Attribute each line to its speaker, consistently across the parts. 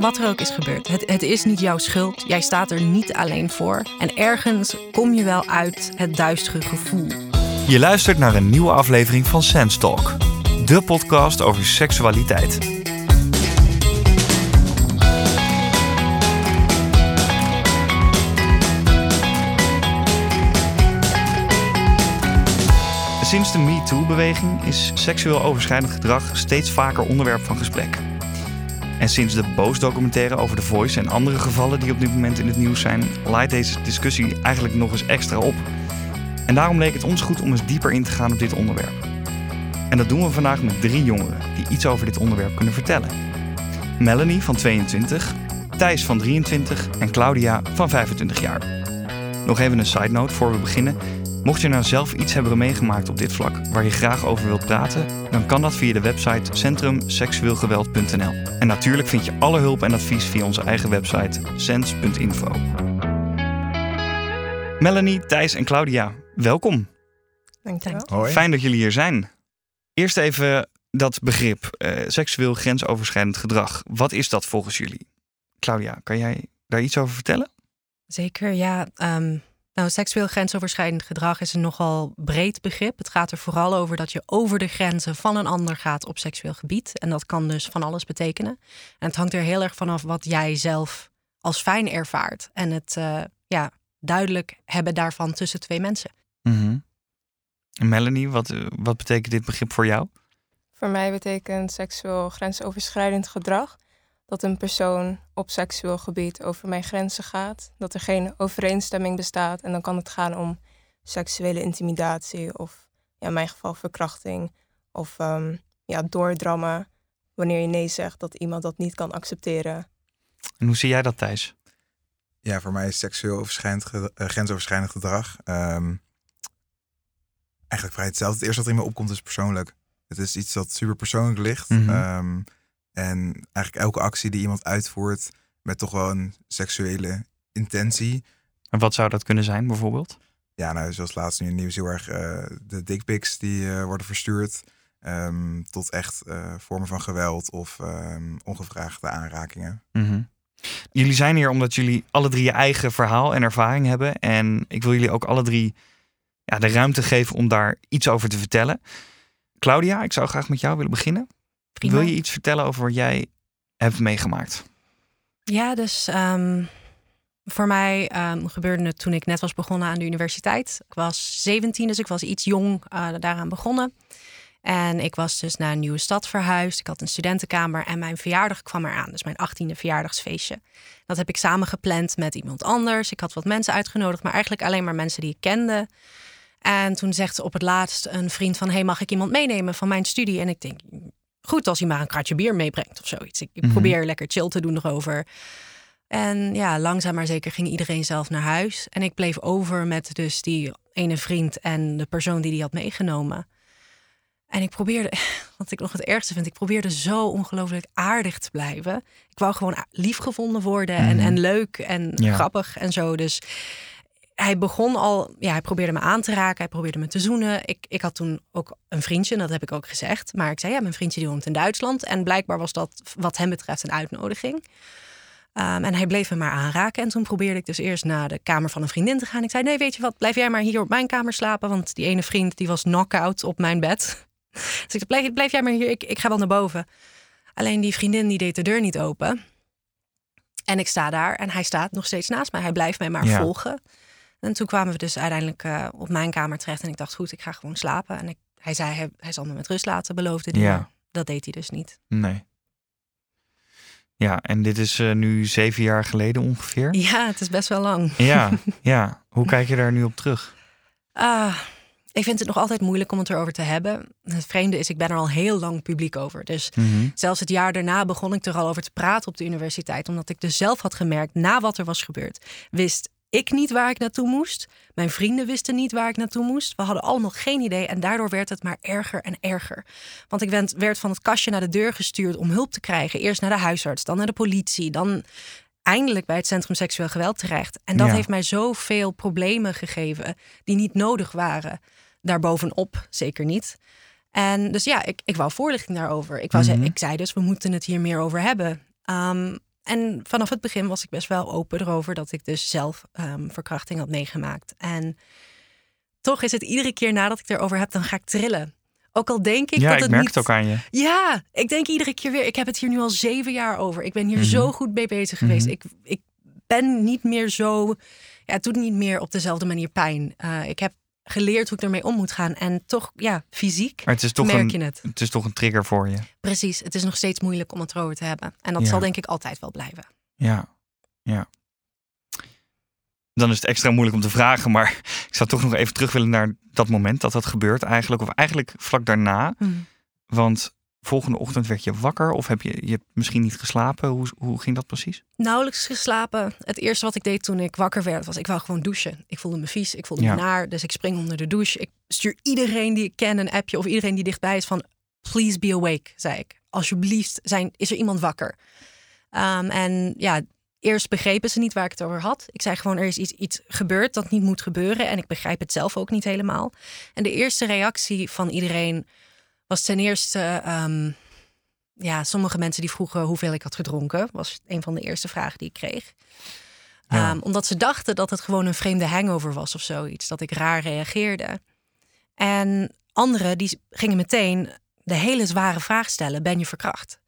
Speaker 1: Wat er ook is gebeurd, het, het is niet jouw schuld. Jij staat er niet alleen voor. En ergens kom je wel uit het duistere gevoel.
Speaker 2: Je luistert naar een nieuwe aflevering van Sense Talk, de podcast over seksualiteit. Sinds de MeToo-beweging is seksueel overschrijdend gedrag steeds vaker onderwerp van gesprek. En sinds de Boos-documentaire over The Voice en andere gevallen die op dit moment in het nieuws zijn, laait deze discussie eigenlijk nog eens extra op. En daarom leek het ons goed om eens dieper in te gaan op dit onderwerp. En dat doen we vandaag met drie jongeren die iets over dit onderwerp kunnen vertellen. Melanie van 22, Thijs van 23 en Claudia van 25 jaar. Nog even een side note voor we beginnen. Mocht je nou zelf iets hebben meegemaakt op dit vlak waar je graag over wilt praten, dan kan dat via de website centrumseksueelgeweld.nl. En natuurlijk vind je alle hulp en advies via onze eigen website sens.info. Melanie, Thijs en Claudia, welkom.
Speaker 1: Dankjewel.
Speaker 3: Hoi.
Speaker 2: Fijn dat jullie hier zijn. Eerst even dat begrip, eh, seksueel grensoverschrijdend gedrag. Wat is dat volgens jullie? Claudia, kan jij daar iets over vertellen?
Speaker 1: Zeker, ja. ehm, nou, seksueel grensoverschrijdend gedrag is een nogal breed begrip. Het gaat er vooral over dat je over de grenzen van een ander gaat op seksueel gebied. En dat kan dus van alles betekenen. En het hangt er heel erg vanaf wat jij zelf als fijn ervaart. En het eh, ja, duidelijk hebben daarvan tussen twee mensen.
Speaker 2: Mhm. En Melanie, wat, eh, wat betekent dit begrip voor jou?
Speaker 3: Voor mij betekent seksueel grensoverschrijdend gedrag dat een persoon op seksueel gebied over mijn grenzen gaat, dat er geen overeenstemming bestaat en dan kan het gaan om seksuele intimidatie of ja, in mijn geval verkrachting of ehm, ja, doordrammen wanneer je nee zegt dat iemand dat niet kan accepteren.
Speaker 2: En hoe zie jij dat, Thijs?
Speaker 4: Ja, voor mij is seksueel overschrijdend ge- eh, grensoverschrijdend gedrag ehm, eigenlijk vrij hetzelfde. Het eerste wat in me opkomt is persoonlijk. Het is iets dat super persoonlijk ligt.
Speaker 2: Mhm.
Speaker 4: Ehm, en eigenlijk elke actie die iemand uitvoert met toch wel een seksuele intentie.
Speaker 2: En wat zou dat kunnen zijn, bijvoorbeeld?
Speaker 4: Ja, nou, zoals laatst nu in het nieuws heel erg eh, de dickpics die eh, worden verstuurd. ehm, tot echt eh, vormen van geweld of ehm, ongevraagde aanrakingen.
Speaker 2: Mhm. Jullie zijn hier omdat jullie alle drie je eigen verhaal en ervaring hebben. En ik wil jullie ook alle drie ja, de ruimte geven om daar iets over te vertellen. Claudia, ik zou graag met jou willen beginnen.
Speaker 1: Prima.
Speaker 2: Wil je iets vertellen over wat jij hebt meegemaakt?
Speaker 1: Ja, dus ehm, voor mij ehm, gebeurde het toen ik net was begonnen aan de universiteit. Ik was 17, dus ik was iets jong eh, daaraan begonnen. En ik was dus naar een nieuwe stad verhuisd. Ik had een studentenkamer en mijn verjaardag kwam eraan. Dus mijn 18e verjaardagsfeestje. Dat heb ik samen gepland met iemand anders. Ik had wat mensen uitgenodigd, maar eigenlijk alleen maar mensen die ik kende. En toen zegt op het laatst een vriend van... hey, mag ik iemand meenemen van mijn studie? En ik denk, goed als hij maar een kratje bier meebrengt of zoiets. Ik
Speaker 2: Mhm.
Speaker 1: probeer lekker chill te doen erover. En ja, langzaam maar zeker ging iedereen zelf naar huis. En ik bleef over met dus die ene vriend en de persoon die die had meegenomen. En ik probeerde, wat ik nog het ergste vind, ik probeerde zo ongelooflijk aardig te blijven. Ik wou gewoon lief gevonden worden en,
Speaker 2: Mhm.
Speaker 1: en leuk en
Speaker 2: Ja.
Speaker 1: grappig en zo. Dus hij begon al, ja, hij probeerde me aan te raken, hij probeerde me te zoenen. Ik, ik had toen ook een vriendje, en dat heb ik ook gezegd. Maar ik zei, ja, mijn vriendje die woont in Duitsland. En blijkbaar was dat wat hem betreft een uitnodiging. Ehm, en hij bleef me maar aanraken. En toen probeerde ik dus eerst naar de kamer van een vriendin te gaan. Ik zei, nee, weet je wat, blijf jij maar hier op mijn kamer slapen. Want die ene vriend, die was knock-out op mijn bed. Dus ik zei, blijf, blijf jij maar hier, ik, ik ga wel naar boven. Alleen die vriendin, die deed de deur niet open. En ik sta daar en hij staat nog steeds naast mij. Hij blijft mij maar
Speaker 2: Ja.
Speaker 1: volgen. En toen kwamen we dus uiteindelijk eh, op mijn kamer terecht. En ik dacht, goed, ik ga gewoon slapen. En ik, hij zei, hij, hij zal me met rust laten, beloofde hij.
Speaker 2: Ja.
Speaker 1: Dat deed hij dus niet.
Speaker 2: Nee. Ja, en dit is eh, nu zeven jaar geleden ongeveer.
Speaker 1: Ja, het is best wel lang.
Speaker 2: Ja, ja. Hoe kijk je daar nu op terug?
Speaker 1: Ah, ik vind het nog altijd moeilijk om het erover te hebben. Het vreemde is, ik ben er al heel lang publiek over. Dus
Speaker 2: Mhm.
Speaker 1: zelfs het jaar daarna begon ik er al over te praten op de universiteit. Omdat ik dus zelf had gemerkt, na wat er was gebeurd, wist ik niet waar ik naartoe moest. Mijn vrienden wisten niet waar ik naartoe moest. We hadden allemaal geen idee en daardoor werd het maar erger en erger. Want ik werd, van het kastje naar de deur gestuurd om hulp te krijgen. Eerst naar de huisarts, dan naar de politie, dan eindelijk bij het Centrum Seksueel Geweld terecht. En dat
Speaker 2: Ja.
Speaker 1: heeft mij zoveel problemen gegeven die niet nodig waren. Daarbovenop zeker niet. En dus ja, ik, ik wou voorlichting daarover. Ik, wou
Speaker 2: Mhm.
Speaker 1: ik zei dus, we moeten het hier meer over hebben. Ehm, en vanaf het begin was ik best wel open erover dat ik dus zelf ehm, verkrachting had meegemaakt. En toch is het iedere keer nadat ik erover heb, dan ga ik trillen. Ook al denk ik
Speaker 2: ja,
Speaker 1: dat
Speaker 2: ik
Speaker 1: het
Speaker 2: merk
Speaker 1: niet...
Speaker 2: het ook aan je.
Speaker 1: Ja, ik denk iedere keer weer. Ik heb het hier nu al zeven jaar over. Ik ben hier
Speaker 2: Mhm.
Speaker 1: zo goed mee bezig geweest.
Speaker 2: Mhm.
Speaker 1: ik, ik ben niet meer zo. Ja, het doet niet meer op dezelfde manier pijn. Eh, ik heb geleerd hoe ik ermee om moet gaan. En toch, ja, fysiek
Speaker 2: Maar het is toch,
Speaker 1: merk
Speaker 2: een,
Speaker 1: je het.
Speaker 2: het is toch een trigger voor je.
Speaker 1: Precies. Het is nog steeds moeilijk om het erover te hebben. En dat
Speaker 2: Ja.
Speaker 1: zal denk ik altijd wel blijven.
Speaker 2: Ja, ja. Dan is het extra moeilijk om te vragen, maar ik zou toch nog even terug willen naar dat moment dat dat gebeurt eigenlijk. Of eigenlijk vlak daarna. Want volgende ochtend werd je wakker of heb je, je hebt misschien niet geslapen. Hoe, hoe ging dat precies?
Speaker 1: Nauwelijks geslapen. Het eerste wat ik deed toen ik wakker werd was ik wou gewoon douchen. Ik voelde me vies, ik voelde
Speaker 2: Ja.
Speaker 1: me naar. Dus ik spring onder de douche. Ik stuur iedereen die ik ken een appje of iedereen die dichtbij is van please be awake, zei ik. Alsjeblieft, zijn, is er iemand wakker? Ehm, en ja, eerst begrepen ze niet waar ik het over had. Ik zei gewoon er is iets, iets gebeurd dat niet moet gebeuren en ik begrijp het zelf ook niet helemaal. En de eerste reactie van iedereen was ten eerste ehm, ja, sommige mensen die vroegen hoeveel ik had gedronken. Was een van de eerste vragen die ik kreeg.
Speaker 2: Ja.
Speaker 1: Ehm, omdat ze dachten dat het gewoon een vreemde hangover was of zoiets. Dat ik raar reageerde. En anderen die gingen meteen de hele zware vraag stellen: ben je verkracht?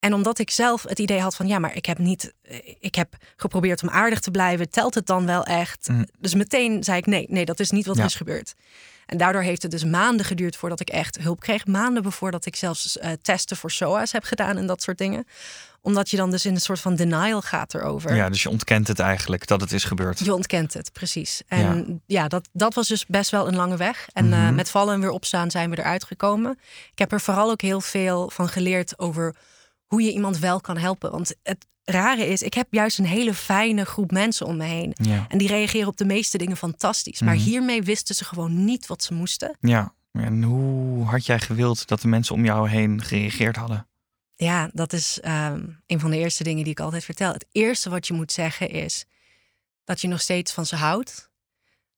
Speaker 1: En omdat ik zelf het idee had van ja, maar ik heb niet, ik heb geprobeerd om aardig te blijven, telt het dan wel echt?
Speaker 2: Mm.
Speaker 1: Dus meteen zei ik nee, nee, dat is niet wat
Speaker 2: Ja.
Speaker 1: er is gebeurd. En daardoor heeft het dus maanden geduurd voordat ik echt hulp kreeg. Maanden voordat ik zelfs eh, testen voor SOA's heb gedaan en dat soort dingen. Omdat je dan dus in een soort van denial gaat erover.
Speaker 2: Ja, dus je ontkent het eigenlijk dat het is gebeurd.
Speaker 1: Je ontkent het, precies. En ja, dat, dat was dus best wel een lange weg. En eh,
Speaker 2: Mhm.
Speaker 1: met vallen en weer opstaan zijn we eruit gekomen. Ik heb er vooral ook heel veel van geleerd over hoe je iemand wel kan helpen. Want het rare is, ik heb juist een hele fijne groep mensen om me heen.
Speaker 2: Ja.
Speaker 1: En die reageren op de meeste dingen fantastisch. Maar
Speaker 2: Mhm.
Speaker 1: hiermee wisten ze gewoon niet wat ze moesten.
Speaker 2: ja. En hoe had jij gewild dat de mensen om jou heen gereageerd hadden?
Speaker 1: Ja, dat is ehm, een van de eerste dingen die ik altijd vertel. Het eerste wat je moet zeggen is dat je nog steeds van ze houdt,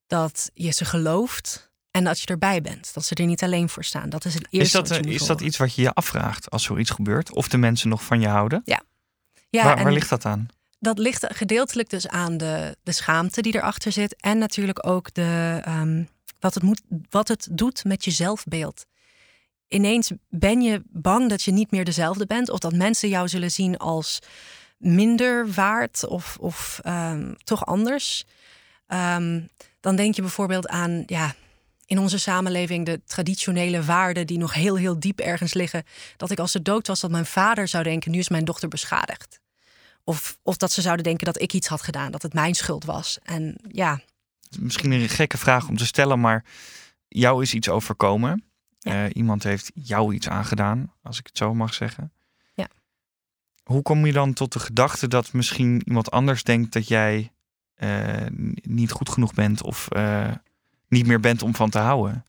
Speaker 1: dat je ze gelooft en dat je erbij bent. Dat ze er niet alleen voor staan. Dat is het eerste
Speaker 2: Is dat,
Speaker 1: wat je moet
Speaker 2: is dat iets wat je je afvraagt als zoiets gebeurt? Of de mensen nog van je houden?
Speaker 1: Ja,
Speaker 2: waar,
Speaker 1: en
Speaker 2: waar ligt dat aan?
Speaker 1: dat ligt gedeeltelijk dus aan de, de schaamte die erachter zit. En natuurlijk ook de, ehm, wat, het moet, wat het doet met je zelfbeeld. Ineens ben je bang dat je niet meer dezelfde bent. Of dat mensen jou zullen zien als minder waard of, of ehm, toch anders. Ehm, dan denk je bijvoorbeeld aan ja, in onze samenleving de traditionele waarden die nog heel, heel diep ergens liggen. Dat ik als ze dood was, dat mijn vader zou denken: nu is mijn dochter beschadigd. Of, of dat ze zouden denken dat ik iets had gedaan, dat het mijn schuld was. En ja,
Speaker 2: Misschien een gekke vraag om te stellen, maar jou is iets overkomen.
Speaker 1: Ja.
Speaker 2: Eh, iemand heeft jou iets aangedaan, als ik het zo mag zeggen.
Speaker 1: Ja.
Speaker 2: Hoe kom je dan tot de gedachte dat misschien iemand anders denkt dat jij eh, niet goed genoeg bent of eh, niet meer bent om van te houden?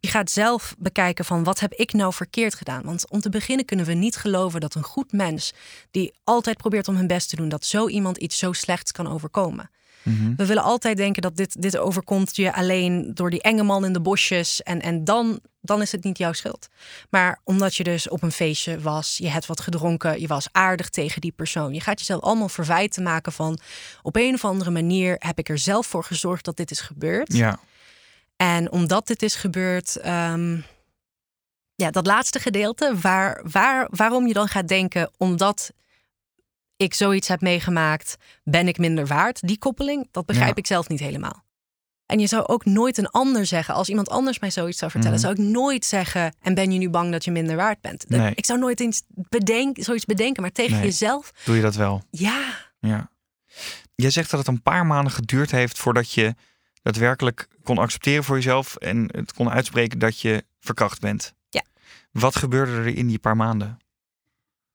Speaker 1: je gaat zelf bekijken van wat heb ik nou verkeerd gedaan. Want om te beginnen kunnen we niet geloven dat een goed mens die altijd probeert om hun best te doen, dat zo iemand iets zo slechts kan overkomen.
Speaker 2: Mhm.
Speaker 1: We willen altijd denken dat dit, dit overkomt je alleen door die enge man in de bosjes. En, en dan, dan is het niet jouw schuld. Maar omdat je dus op een feestje was, je hebt wat gedronken, je was aardig tegen die persoon. Je gaat jezelf allemaal verwijten maken van op een of andere manier heb ik er zelf voor gezorgd dat dit is gebeurd.
Speaker 2: Ja,
Speaker 1: En omdat dit is gebeurd, ehm, ja, dat laatste gedeelte, waar, waar, waarom je dan gaat denken, omdat ik zoiets heb meegemaakt, ben ik minder waard? Die koppeling, dat begrijp
Speaker 2: Ja.
Speaker 1: ik zelf niet helemaal. En je zou ook nooit een ander zeggen. Als iemand anders mij zoiets zou vertellen,
Speaker 2: Mhm.
Speaker 1: zou ik nooit zeggen. En ben je nu bang dat je minder waard bent?
Speaker 2: Nee.
Speaker 1: Ik zou nooit eens bedenk, zoiets bedenken, maar tegen
Speaker 2: Nee.
Speaker 1: jezelf,
Speaker 2: doe je dat wel?
Speaker 1: ja.
Speaker 2: Ja. Jij zegt dat het een paar maanden geduurd heeft voordat je daadwerkelijk kon accepteren voor jezelf en het kon uitspreken dat je verkracht bent.
Speaker 1: Ja.
Speaker 2: Wat gebeurde er in die paar maanden?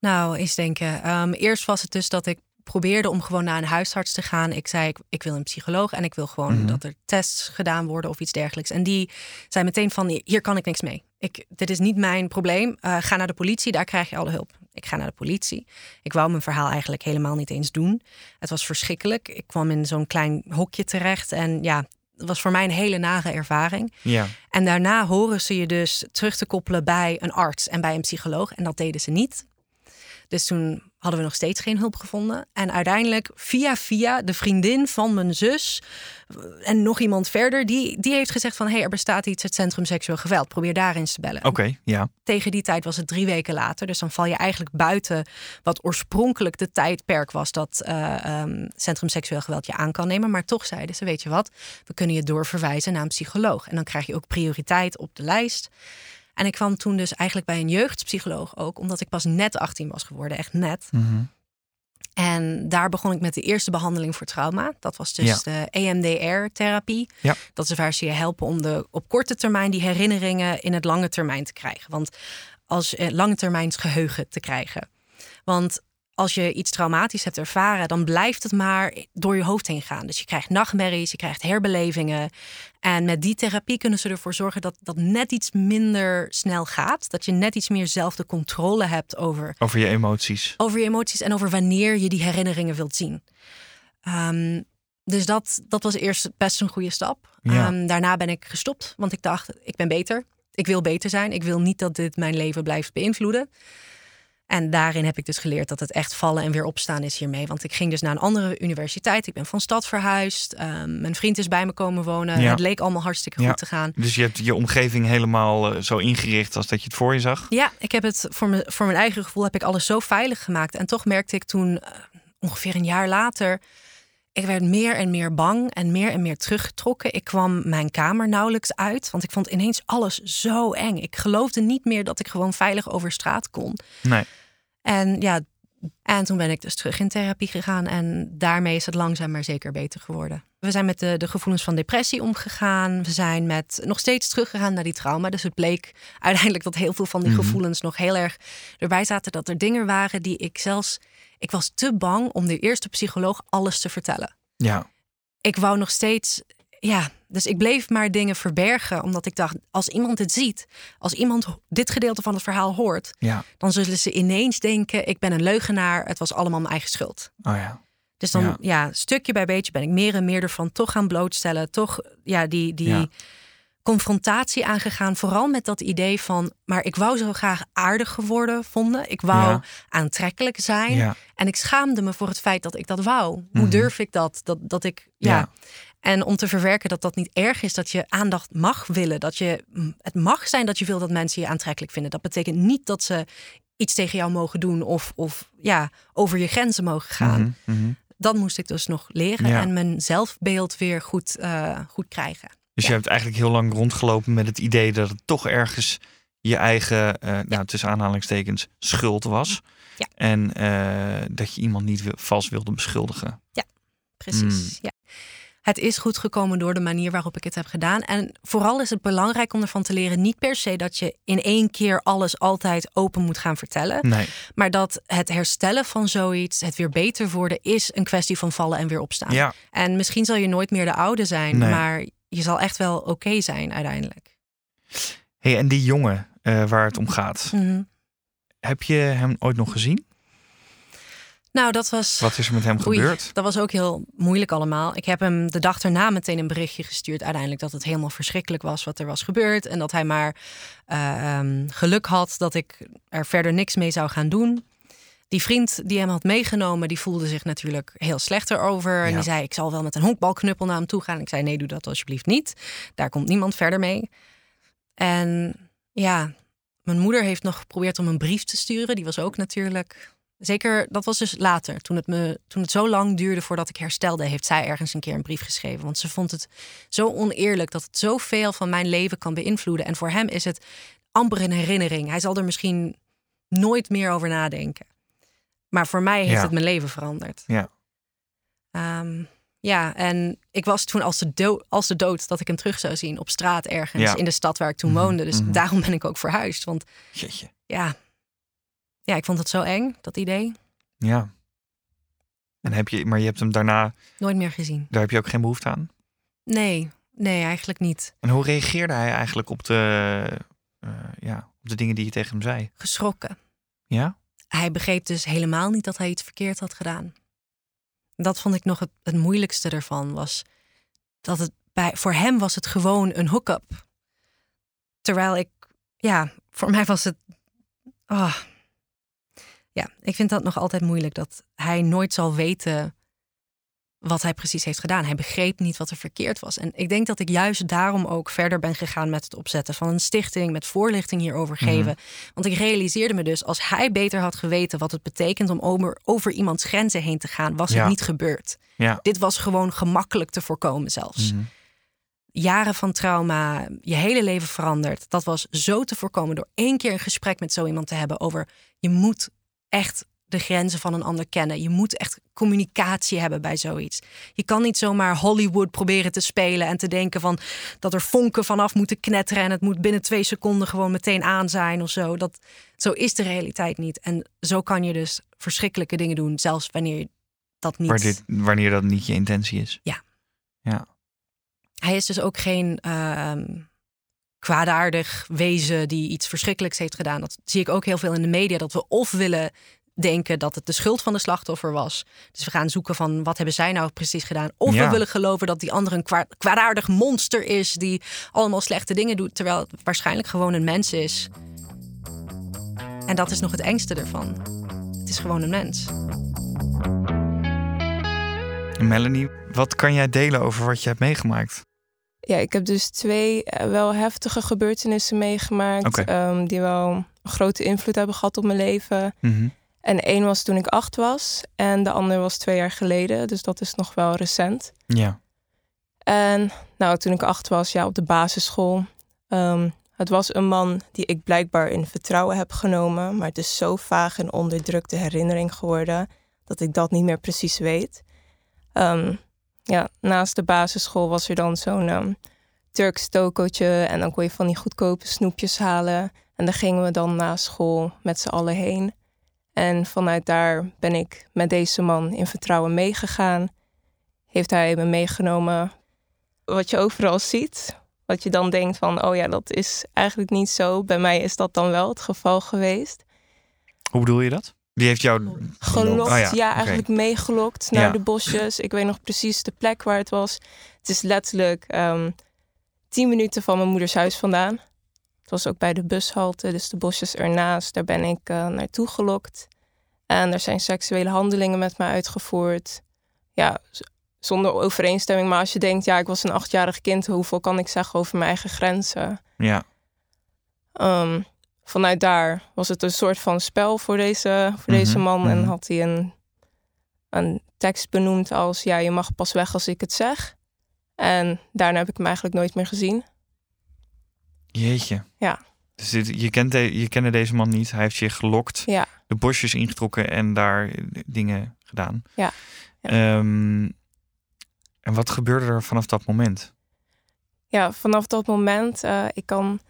Speaker 1: Nou, eens denken. Ehm, eerst was het dus dat ik probeerde om gewoon naar een huisarts te gaan. Ik zei, ik, ik wil een psycholoog en ik wil gewoon
Speaker 2: Mhm.
Speaker 1: dat er tests gedaan worden of iets dergelijks. En die zei meteen van, hier kan ik niks mee. Ik, dit is niet mijn probleem. Eh, ga naar de politie, daar krijg je alle hulp. Ik ga naar de politie. Ik wou mijn verhaal eigenlijk helemaal niet eens doen. Het was verschrikkelijk. Ik kwam in zo'n klein hokje terecht en ja, was voor mij een hele nare ervaring.
Speaker 2: Ja.
Speaker 1: En daarna horen ze je dus terug te koppelen bij een arts en bij een psycholoog. En dat deden ze niet. Dus toen hadden we nog steeds geen hulp gevonden. En uiteindelijk, via via, de vriendin van mijn zus eh, en nog iemand verder, die, die heeft gezegd van... hé, hey, er bestaat iets, het Centrum Seksueel Geweld. Probeer daar eens te bellen.
Speaker 2: Oké, ja.
Speaker 1: Tegen die tijd was het drie weken later. Dus dan val je eigenlijk buiten wat oorspronkelijk de tijdperk was... dat eh, ehm, Centrum Seksueel Geweld je aan kan nemen. Maar toch zeiden ze, weet je wat, we kunnen je doorverwijzen naar een psycholoog. En dan krijg je ook prioriteit op de lijst. En ik kwam toen dus eigenlijk bij een jeugdpsycholoog ook, omdat ik pas net 18 was geworden, echt net.
Speaker 2: Mhm.
Speaker 1: En daar begon ik met de eerste behandeling voor trauma. Dat was dus
Speaker 2: Ja.
Speaker 1: de EMDR-therapie.
Speaker 2: Ja.
Speaker 1: Dat is waar ze je helpen om de, op korte termijn die herinneringen in het lange termijn te krijgen. Want als eh, lange termijns geheugen te krijgen. Want als je iets traumatisch hebt ervaren, dan blijft het maar door je hoofd heen gaan. Dus je krijgt nachtmerries, je krijgt herbelevingen. En met die therapie kunnen ze ervoor zorgen dat dat net iets minder snel gaat. Dat je net iets meer zelf de controle hebt over
Speaker 2: Over je emoties.
Speaker 1: over je emoties en over wanneer je die herinneringen wilt zien. Ehm, dus dat, dat was eerst best een goede stap.
Speaker 2: Ja.
Speaker 1: Ehm, daarna ben ik gestopt, want ik dacht, ik ben beter. Ik wil beter zijn. Ik wil niet dat dit mijn leven blijft beïnvloeden. En daarin heb ik dus geleerd dat het echt vallen en weer opstaan is hiermee. Want ik ging dus naar een andere universiteit. Ik ben van stad verhuisd. Ehm, mijn vriend is bij me komen wonen.
Speaker 2: Ja.
Speaker 1: Het leek allemaal hartstikke
Speaker 2: Ja.
Speaker 1: goed te gaan.
Speaker 2: Dus je hebt je omgeving helemaal eh, zo ingericht als dat je het voor je zag.
Speaker 1: Ja, ik heb het voor, me, voor mijn eigen gevoel heb ik alles zo veilig gemaakt. En toch merkte ik toen, eh, ongeveer een jaar later, ik werd meer en meer bang en meer en meer teruggetrokken. Ik kwam mijn kamer nauwelijks uit, want ik vond ineens alles zo eng. Ik geloofde niet meer dat ik gewoon veilig over straat kon.
Speaker 2: Nee.
Speaker 1: En ja, en toen ben ik dus terug in therapie gegaan en daarmee is het langzaam maar zeker beter geworden. We zijn met de, de gevoelens van depressie omgegaan. We zijn met nog steeds teruggegaan naar die trauma. Dus het bleek uiteindelijk dat heel veel van die
Speaker 2: Mhm.
Speaker 1: gevoelens nog heel erg erbij zaten. Dat er dingen waren die ik zelfs. Ik was te bang om de eerste psycholoog alles te vertellen.
Speaker 2: Ja.
Speaker 1: Ik wou nog steeds. Ja, dus ik bleef maar dingen verbergen. Omdat ik dacht, als iemand het ziet, als iemand dit gedeelte van het verhaal hoort,
Speaker 2: Ja.
Speaker 1: dan zullen ze ineens denken: ik ben een leugenaar. Het was allemaal mijn eigen schuld.
Speaker 2: Oh ja.
Speaker 1: Dus dan,
Speaker 2: Ja.
Speaker 1: ja. stukje bij beetje ben ik meer en meer ervan toch gaan blootstellen. Toch, ja, die, die
Speaker 2: Ja.
Speaker 1: Confrontatie aangegaan. Vooral met dat idee van, maar ik wou zo graag aardig geworden vonden. Ik wou
Speaker 2: Ja.
Speaker 1: aantrekkelijk zijn.
Speaker 2: Ja.
Speaker 1: En ik schaamde me voor het feit dat ik dat wou. Hoe
Speaker 2: Mhm.
Speaker 1: durf ik dat? Dat, dat ik, ja.
Speaker 2: Ja.
Speaker 1: En om te verwerken dat dat niet erg is, dat je aandacht mag willen. Dat je, het mag zijn dat je wil dat mensen je aantrekkelijk vinden. Dat betekent niet dat ze iets tegen jou mogen doen of, of ja, over je grenzen mogen gaan
Speaker 2: Mhm, mhm.
Speaker 1: dat moest ik dus nog leren en mijn zelfbeeld weer goed, eh, goed krijgen.
Speaker 2: Dus je
Speaker 1: Ja.
Speaker 2: hebt eigenlijk heel lang rondgelopen met het idee dat het toch ergens je eigen, eh nou, tussen aanhalingstekens, schuld was.
Speaker 1: Ja.
Speaker 2: En eh, dat je iemand niet vals wilde beschuldigen.
Speaker 1: Precies.
Speaker 2: Mm.
Speaker 1: Ja. Het is goed gekomen door de manier waarop ik het heb gedaan. En vooral is het belangrijk om ervan te leren, niet per se dat je in één keer alles altijd open moet gaan vertellen.
Speaker 2: Nee.
Speaker 1: Maar dat het herstellen van zoiets, het weer beter worden, is een kwestie van vallen en weer opstaan.
Speaker 2: Ja.
Speaker 1: En misschien zal je nooit meer de oude zijn,
Speaker 2: Nee.
Speaker 1: maar je zal echt wel oké zijn uiteindelijk.
Speaker 2: Hey, en die jongen eh, waar het om gaat,
Speaker 1: Mhm.
Speaker 2: heb je hem ooit nog gezien?
Speaker 1: Nou, dat was.
Speaker 2: Wat is er met hem
Speaker 1: Oei,
Speaker 2: gebeurd?
Speaker 1: Dat was ook heel moeilijk allemaal. Ik heb hem de dag daarna meteen een berichtje gestuurd. Uiteindelijk dat het helemaal verschrikkelijk was wat er was gebeurd. En dat hij maar eh, ehm, geluk had dat ik er verder niks mee zou gaan doen. Die vriend die hem had meegenomen, die voelde zich natuurlijk heel slecht erover. En die zei, ik zal wel met een honkbalknuppel naar hem toe gaan. Ik zei, nee, doe dat alsjeblieft niet. Daar komt niemand verder mee. En ja, mijn moeder heeft nog geprobeerd om een brief te sturen. Die was ook natuurlijk Zeker, dat was dus later. Toen het, me, toen het zo lang duurde voordat ik herstelde, heeft zij ergens een keer een brief geschreven. Want ze vond het zo oneerlijk dat het zoveel van mijn leven kan beïnvloeden. En voor hem is het amper een herinnering. Hij zal er misschien nooit meer over nadenken. Maar voor mij heeft
Speaker 2: Ja.
Speaker 1: het mijn leven veranderd.
Speaker 2: Ja.
Speaker 1: Ehm, ja, en ik was toen als de, dood, als de dood dat ik hem terug zou zien op straat ergens
Speaker 2: Ja.
Speaker 1: in de stad waar ik toen
Speaker 2: Mhm,
Speaker 1: woonde. Dus
Speaker 2: mhm.
Speaker 1: daarom ben ik ook verhuisd. Want
Speaker 2: Jeetje.
Speaker 1: ja, ja, ik vond het zo eng, dat idee.
Speaker 2: Ja. En heb je, maar je hebt hem daarna,
Speaker 1: Nooit meer gezien.
Speaker 2: daar heb je ook geen behoefte aan.
Speaker 1: Nee, nee, eigenlijk niet.
Speaker 2: En hoe reageerde hij eigenlijk op de, eh, ja, op de dingen die je tegen hem zei?
Speaker 1: Geschrokken.
Speaker 2: Ja?
Speaker 1: Hij begreep dus helemaal niet dat hij iets verkeerd had gedaan. Dat vond ik nog het, moeilijkste ervan. Was dat het bij, voor hem was het gewoon een hook-up. Terwijl ik, ja, voor mij was het. ah. Ja, ik vind dat nog altijd moeilijk. Dat hij nooit zal weten wat hij precies heeft gedaan. Hij begreep niet wat er verkeerd was. En ik denk dat ik juist daarom ook verder ben gegaan met het opzetten van een stichting, met voorlichting hierover
Speaker 2: Mhm.
Speaker 1: geven. Want ik realiseerde me dus, als hij beter had geweten wat het betekent om over, over iemands grenzen heen te gaan, was
Speaker 2: Ja.
Speaker 1: het niet gebeurd.
Speaker 2: Ja.
Speaker 1: Dit was gewoon gemakkelijk te voorkomen zelfs.
Speaker 2: Mhm.
Speaker 1: Jaren van trauma, je hele leven veranderd. Dat was zo te voorkomen door één keer een gesprek met zo iemand te hebben over je moet echt de grenzen van een ander kennen. Je moet echt communicatie hebben bij zoiets. Je kan niet zomaar Hollywood proberen te spelen en te denken van dat er vonken vanaf moeten knetteren en het moet binnen twee seconden gewoon meteen aan zijn of zo. Dat, zo is de realiteit niet. En zo kan je dus verschrikkelijke dingen doen, zelfs wanneer dat niet.
Speaker 2: Dit, wanneer dat niet je intentie is.
Speaker 1: Ja.
Speaker 2: Ja.
Speaker 1: Hij is dus ook geen ehm, kwaadaardig wezen die iets verschrikkelijks heeft gedaan. Dat zie ik ook heel veel in de media. Dat we of willen denken dat het de schuld van de slachtoffer was. Dus we gaan zoeken van wat hebben zij nou precies gedaan. Of
Speaker 2: Ja.
Speaker 1: we willen geloven dat die andere een kwa- kwaadaardig monster is die allemaal slechte dingen doet, terwijl het waarschijnlijk gewoon een mens is. En dat is nog het engste ervan. Het is gewoon een mens.
Speaker 2: Melanie, wat kan jij delen over wat je hebt meegemaakt?
Speaker 3: Ja, ik heb dus twee eh, wel heftige gebeurtenissen meegemaakt. Ehm, die wel een grote invloed hebben gehad op mijn leven.
Speaker 2: Mhm.
Speaker 3: En één was toen ik acht was. En de ander was twee jaar geleden. Dus dat is nog wel recent.
Speaker 2: Ja.
Speaker 3: En nou, toen ik acht was, ja, op de basisschool. ehm, het was een man die ik blijkbaar in vertrouwen heb genomen. Maar het is zo vaag en onderdrukte herinnering geworden dat ik dat niet meer precies weet. Ehm, ja, naast de basisschool was er dan zo'n ehm, Turks tokootje. En dan kon je van die goedkope snoepjes halen. En daar gingen we dan na school met z'n allen heen. En vanuit daar ben ik met deze man in vertrouwen meegegaan. Heeft hij me meegenomen wat je overal ziet. Wat je dan denkt van, oh ja, dat is eigenlijk niet zo. Bij mij is dat dan wel het geval geweest.
Speaker 2: Hoe bedoel je dat? Die heeft jou...
Speaker 3: Gelokt,
Speaker 2: Oh
Speaker 3: ja, eigenlijk meegelokt naar
Speaker 2: Ja.
Speaker 3: de bosjes. Ik weet nog precies de plek waar het was. Het is letterlijk ehm tien minuten van mijn moeders huis vandaan. Het was ook bij de bushalte, dus de bosjes ernaast. Daar ben ik eh, naartoe gelokt. En er zijn seksuele handelingen met mij uitgevoerd. Ja, zonder overeenstemming. Maar als je denkt, ja, ik was een achtjarig kind. Hoeveel kan ik zeggen over mijn eigen grenzen?
Speaker 2: Ja.
Speaker 3: Ehm, vanuit daar was het een soort van spel voor deze, voor deze
Speaker 2: Mhm,
Speaker 3: man. En
Speaker 2: mhm.
Speaker 3: had hij een, een tekst benoemd als... ja, je mag pas weg als ik het zeg. En daarna heb ik hem eigenlijk nooit meer gezien.
Speaker 2: Jeetje.
Speaker 3: Ja.
Speaker 2: Dus dit, je, kent de, je kende deze man niet. Hij heeft je gelokt,
Speaker 3: Ja,
Speaker 2: de bosjes ingetrokken en daar eh, dingen gedaan.
Speaker 3: Ja. Ja.
Speaker 2: Ehm, en wat gebeurde er vanaf dat moment?
Speaker 3: ja vanaf dat moment... eh, ik kan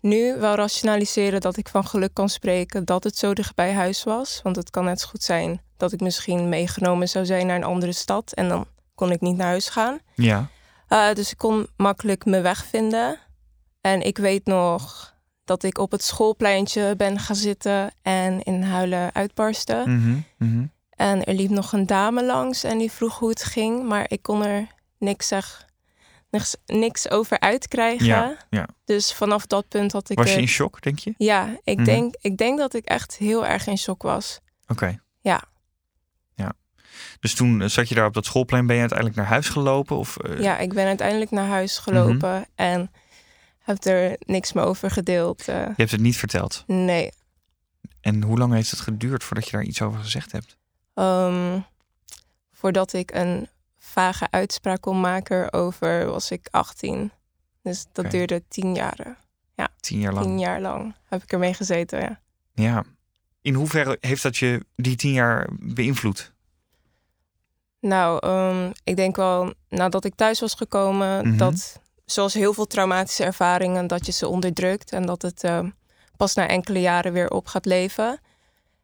Speaker 3: nu wel rationaliseren dat ik van geluk kan spreken... dat het zo dichtbij huis was. Want het kan net zo goed zijn dat ik misschien meegenomen zou zijn naar een andere stad... en dan kon ik niet naar huis gaan.
Speaker 2: Ja.
Speaker 3: Uh, dus ik kon makkelijk mijn weg vinden. En ik weet nog dat ik op het schoolpleintje ben gaan zitten en in huilen uitbarsten.
Speaker 2: Mhm, mhm.
Speaker 3: En er liep nog een dame langs en die vroeg hoe het ging, maar ik kon er niks, zeg, niks, niks over uitkrijgen.
Speaker 2: Ja, ja.
Speaker 3: Dus vanaf dat punt had ik.
Speaker 2: Was je
Speaker 3: het-
Speaker 2: in shock, denk je?
Speaker 3: Ja, ik,
Speaker 2: Mhm.
Speaker 3: denk, ik denk dat ik echt heel erg in shock was.
Speaker 2: Oké.
Speaker 3: Ja.
Speaker 2: Ja. Dus toen eh, zat je daar op dat schoolplein. Ben je uiteindelijk naar huis gelopen? Of, eh,
Speaker 3: Ja, ik ben uiteindelijk naar huis gelopen en heb er niks meer over gedeeld. eh.
Speaker 2: Je hebt het niet verteld.
Speaker 3: nee,
Speaker 2: En hoe lang heeft het geduurd voordat je daar iets over gezegd hebt?
Speaker 3: Ehm, voordat ik een vage uitspraak kon maken erover, was ik 18. Dus dat duurde tien jaren.
Speaker 2: Tien jaar lang.
Speaker 3: Tien jaar lang heb ik ermee gezeten, ja.
Speaker 2: Ja. In hoeverre heeft dat je die tien jaar beïnvloed?
Speaker 3: Nou, ehm, ik denk wel nadat ik thuis was gekomen,
Speaker 2: Mhm.
Speaker 3: dat zoals heel veel traumatische ervaringen, dat je ze onderdrukt en dat het ehm, pas na enkele jaren weer op gaat leven.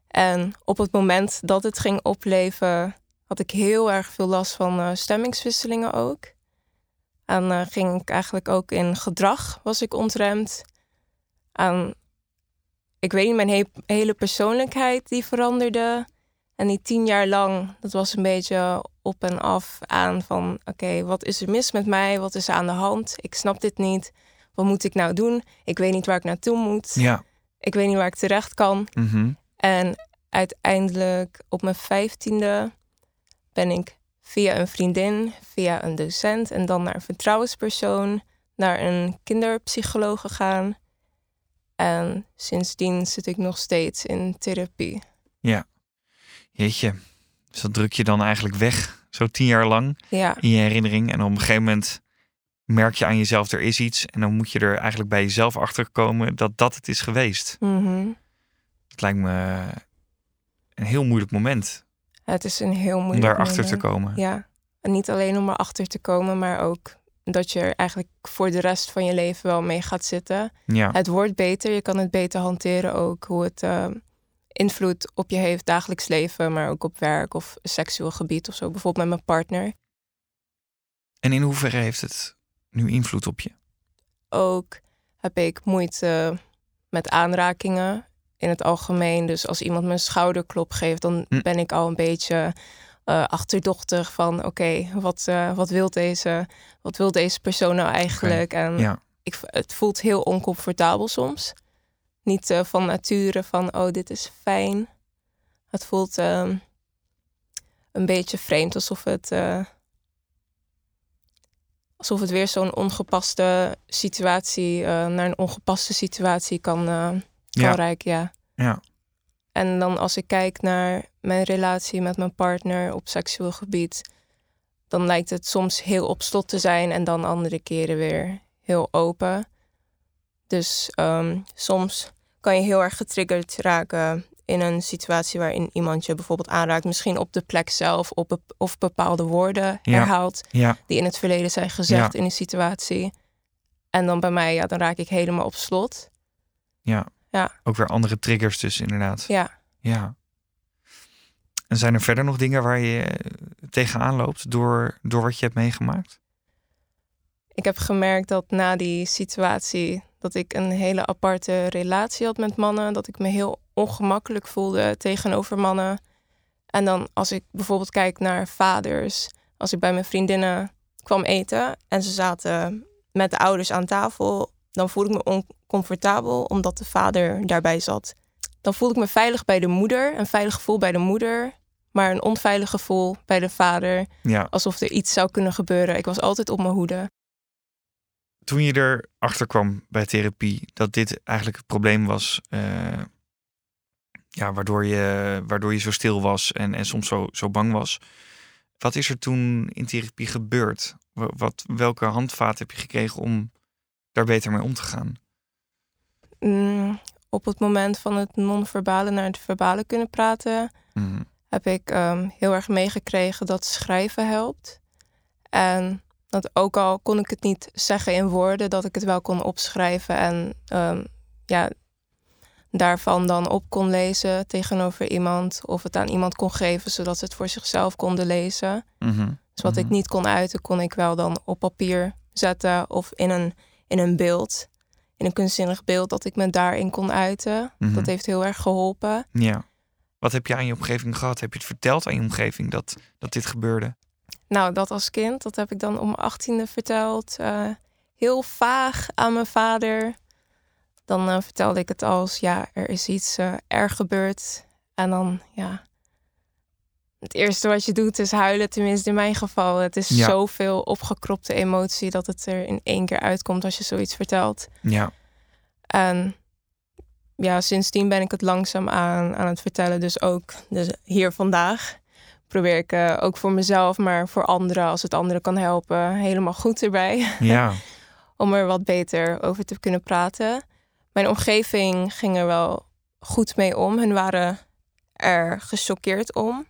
Speaker 3: En op het moment dat het ging opleven, had ik heel erg veel last van eh, stemmingswisselingen ook. En eh, ging ik eigenlijk ook in gedrag, was ik ontremd. En ik weet niet, mijn he- hele persoonlijkheid die veranderde. En die tien jaar lang, dat was een beetje op en af aan van... oké, wat is er mis met mij? Wat is er aan de hand? Ik snap dit niet. Wat moet ik nou doen? Ik weet niet waar ik naartoe moet.
Speaker 2: Ja.
Speaker 3: Ik weet niet waar ik terecht kan.
Speaker 2: Mhm.
Speaker 3: En uiteindelijk op mijn vijftiende ben ik via een vriendin, via een docent en dan naar een vertrouwenspersoon, naar een kinderpsycholoog gegaan. En sindsdien zit ik nog steeds in therapie.
Speaker 2: Ja. Jeetje. Dus dat druk je dan eigenlijk weg, zo tien jaar lang,
Speaker 3: Ja,
Speaker 2: in je herinnering. En op een gegeven moment merk je aan jezelf, er is iets. En dan moet je er eigenlijk bij jezelf achter komen dat dat het is geweest.
Speaker 3: mhm.
Speaker 2: Het lijkt me een heel moeilijk moment
Speaker 3: het is een heel
Speaker 2: om
Speaker 3: moeilijk
Speaker 2: daarachter te
Speaker 3: moment.
Speaker 2: komen.
Speaker 3: Ja, en niet alleen om erachter te komen, maar ook dat je er eigenlijk voor de rest van je leven wel mee gaat zitten.
Speaker 2: Ja.
Speaker 3: Het wordt beter, je kan het beter hanteren ook hoe het eh, invloed op je heeft, dagelijks leven, maar ook op werk of seksueel gebied of zo. Bijvoorbeeld met mijn partner.
Speaker 2: En in hoeverre heeft het nu invloed op je?
Speaker 3: Ook heb ik moeite met aanrakingen in het algemeen. Dus als iemand me een schouderklop geeft, dan
Speaker 2: Hm.
Speaker 3: ben ik al een beetje eh, achterdochtig van oké, wat, eh, wat wil deze, wat wil deze persoon nou eigenlijk? En
Speaker 2: Ja.
Speaker 3: ik, het voelt heel oncomfortabel soms. Niet eh, van nature van, oh, dit is fijn. Het voelt ehm, een beetje vreemd, alsof het, eh, alsof het weer zo'n ongepaste situatie eh, naar een ongepaste situatie kan, kan
Speaker 2: Ja.
Speaker 3: reiken. Ja.
Speaker 2: Ja.
Speaker 3: En dan als ik kijk naar mijn relatie met mijn partner op seksueel gebied, dan lijkt het soms heel op slot te zijn en dan andere keren weer heel open. Dus ehm, soms kan je heel erg getriggerd raken in een situatie waarin iemand je bijvoorbeeld aanraakt, misschien op de plek zelf op of bepaalde woorden herhaalt
Speaker 2: Ja.
Speaker 3: die in het verleden zijn gezegd
Speaker 2: Ja.
Speaker 3: in een situatie. En dan bij mij, ja, dan raak ik helemaal op slot.
Speaker 2: Ja.
Speaker 3: Ja.
Speaker 2: Ook weer andere triggers dus inderdaad.
Speaker 3: Ja.
Speaker 2: Ja. En zijn er verder nog dingen waar je tegenaan loopt door, door wat je hebt meegemaakt?
Speaker 3: Ik heb gemerkt dat na die situatie dat ik een hele aparte relatie had met mannen, dat ik me heel ongemakkelijk voelde tegenover mannen. En dan als ik bijvoorbeeld kijk naar vaders, als ik bij mijn vriendinnen kwam eten en ze zaten met de ouders aan tafel, dan voelde ik me oncomfortabel omdat de vader daarbij zat. Dan voelde ik me veilig bij de moeder, een veilig gevoel bij de moeder, maar een onveilig gevoel bij de vader,
Speaker 2: Ja.
Speaker 3: alsof er iets zou kunnen gebeuren. Ik was altijd op mijn hoede.
Speaker 2: Toen je erachter kwam bij therapie dat dit eigenlijk het probleem was, eh, ja, waardoor, je, waardoor je zo stil was en, en soms zo, zo bang was. Wat is er toen in therapie gebeurd? Wa- Wat, welke handvaat heb je gekregen om daar beter mee om te gaan?
Speaker 3: Mm, op het moment van het non-verbale naar het verbale kunnen praten,
Speaker 2: Mhm.
Speaker 3: heb ik ehm, heel erg meegekregen dat schrijven helpt. En dat ook al kon ik het niet zeggen in woorden, dat ik het wel kon opschrijven en ehm, ja, daarvan dan op kon lezen tegenover iemand of het aan iemand kon geven zodat ze het voor zichzelf konden lezen.
Speaker 2: Mhm.
Speaker 3: Dus wat ik
Speaker 2: Mhm.
Speaker 3: niet kon uiten, kon ik wel dan op papier zetten of in een, in een beeld. In een kunstzinnig beeld dat ik me daarin kon uiten.
Speaker 2: Mhm.
Speaker 3: Dat heeft heel erg geholpen.
Speaker 2: Ja. Wat heb je aan je omgeving gehad? Heb je het verteld aan je omgeving dat, dat dit gebeurde?
Speaker 3: Nou, dat als kind, dat heb ik dan om mijn achttiende verteld. eh, heel vaag aan mijn vader. Dan eh, vertelde ik het als, ja, er is iets eh, erg gebeurd. En dan, ja, het eerste wat je doet is huilen, tenminste in mijn geval. Het is
Speaker 2: Ja.
Speaker 3: zoveel opgekropte emotie dat het er in één keer uitkomt als je zoiets vertelt.
Speaker 2: Ja.
Speaker 3: En ja, sindsdien ben ik het langzaam aan, aan het vertellen. Dus ook dus hier vandaag probeer ik eh, ook voor mezelf, maar voor anderen, als het anderen kan helpen, helemaal goed erbij.
Speaker 2: Ja.
Speaker 3: Om er wat beter over te kunnen praten. Mijn omgeving ging er wel goed mee om. Hun waren er gechoqueerd om.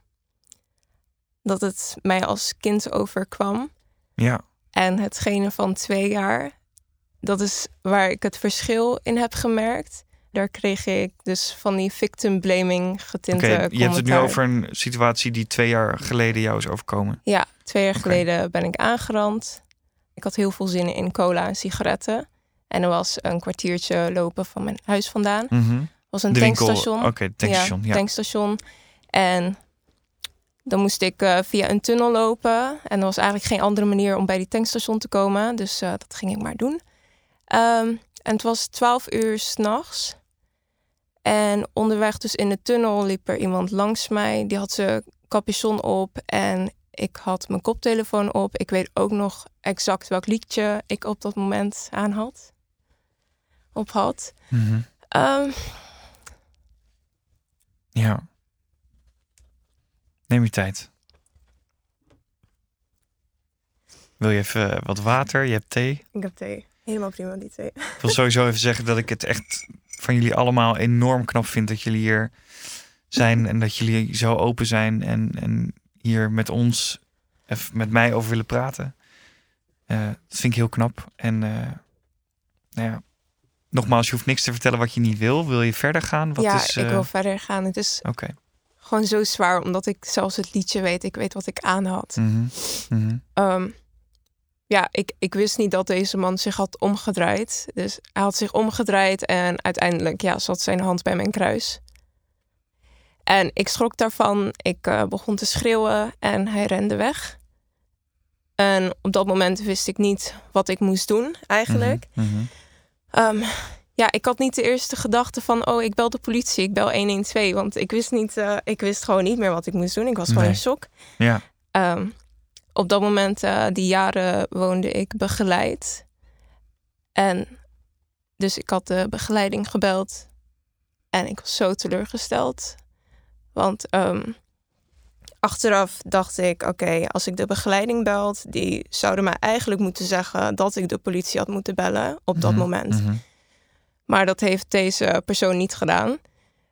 Speaker 3: Dat het mij als kind overkwam.
Speaker 2: Ja.
Speaker 3: En hetgene van twee jaar, dat is waar ik het verschil in heb gemerkt. Daar kreeg ik dus van die victim blaming
Speaker 2: Oké,
Speaker 3: getinte
Speaker 2: je hebt het nu over een situatie die twee jaar geleden jou is overkomen.
Speaker 3: Ja, twee jaar geleden ben ik aangerand. Ik had heel veel zin in cola en sigaretten. En er was een kwartiertje lopen van mijn huis vandaan. Er was een
Speaker 2: De
Speaker 3: tankstation.
Speaker 2: Oké, tankstation. Ja.
Speaker 3: tankstation. En dan moest ik eh, via een tunnel lopen. En er was eigenlijk geen andere manier om bij die tankstation te komen. Dus eh, dat ging ik maar doen. Ehm, en het was 12 uur s'nachts. En onderweg dus in de tunnel liep er iemand langs mij. Die had zijn capuchon op en ik had mijn koptelefoon op. Ik weet ook nog exact welk liedje ik op dat moment aan had. Op had.
Speaker 2: Mhm.
Speaker 3: Ehm,
Speaker 2: Ja. Neem je tijd. Wil je even eh, wat water? Je hebt thee.
Speaker 3: ik heb thee. Helemaal prima, die thee.
Speaker 2: Ik wil sowieso even zeggen dat ik het echt van jullie allemaal enorm knap vind dat jullie hier zijn en dat jullie zo open zijn en, en hier met ons, even met mij over willen praten. Eh, dat vind ik heel knap. En eh, nou ja, nogmaals, je hoeft niks te vertellen wat je niet wil. Wil je verder gaan? Wat
Speaker 3: ja,
Speaker 2: is,
Speaker 3: ik
Speaker 2: eh,
Speaker 3: wil verder gaan. Het is
Speaker 2: Oké.
Speaker 3: gewoon zo zwaar, omdat ik zelfs het liedje weet. Ik weet wat ik aan had.
Speaker 2: Mhm. Mhm.
Speaker 3: Ehm, ja, ik, ik wist niet dat deze man zich had omgedraaid. Dus hij had zich omgedraaid en uiteindelijk ja, zat zijn hand bij mijn kruis. En ik schrok daarvan. Ik eh, begon te schreeuwen en hij rende weg. En op dat moment wist ik niet wat ik moest doen, eigenlijk.
Speaker 2: Mhm. Mhm.
Speaker 3: Ehm, ja, ik had niet de eerste gedachte van, oh, ik bel de politie, ik bel 112. Want ik wist, niet, eh, ik wist gewoon niet meer wat ik moest doen. Ik was gewoon
Speaker 2: Nee.
Speaker 3: in shock.
Speaker 2: Ja.
Speaker 3: Ehm, op dat moment, eh, die jaren, woonde ik begeleid. En dus ik had de begeleiding gebeld. En ik was zo teleurgesteld. Want ehm, achteraf dacht ik, oké, als ik de begeleiding belt... die zouden mij eigenlijk moeten zeggen dat ik de politie had moeten bellen op dat
Speaker 2: Mhm.
Speaker 3: moment.
Speaker 2: Mhm.
Speaker 3: Maar dat heeft deze persoon niet gedaan.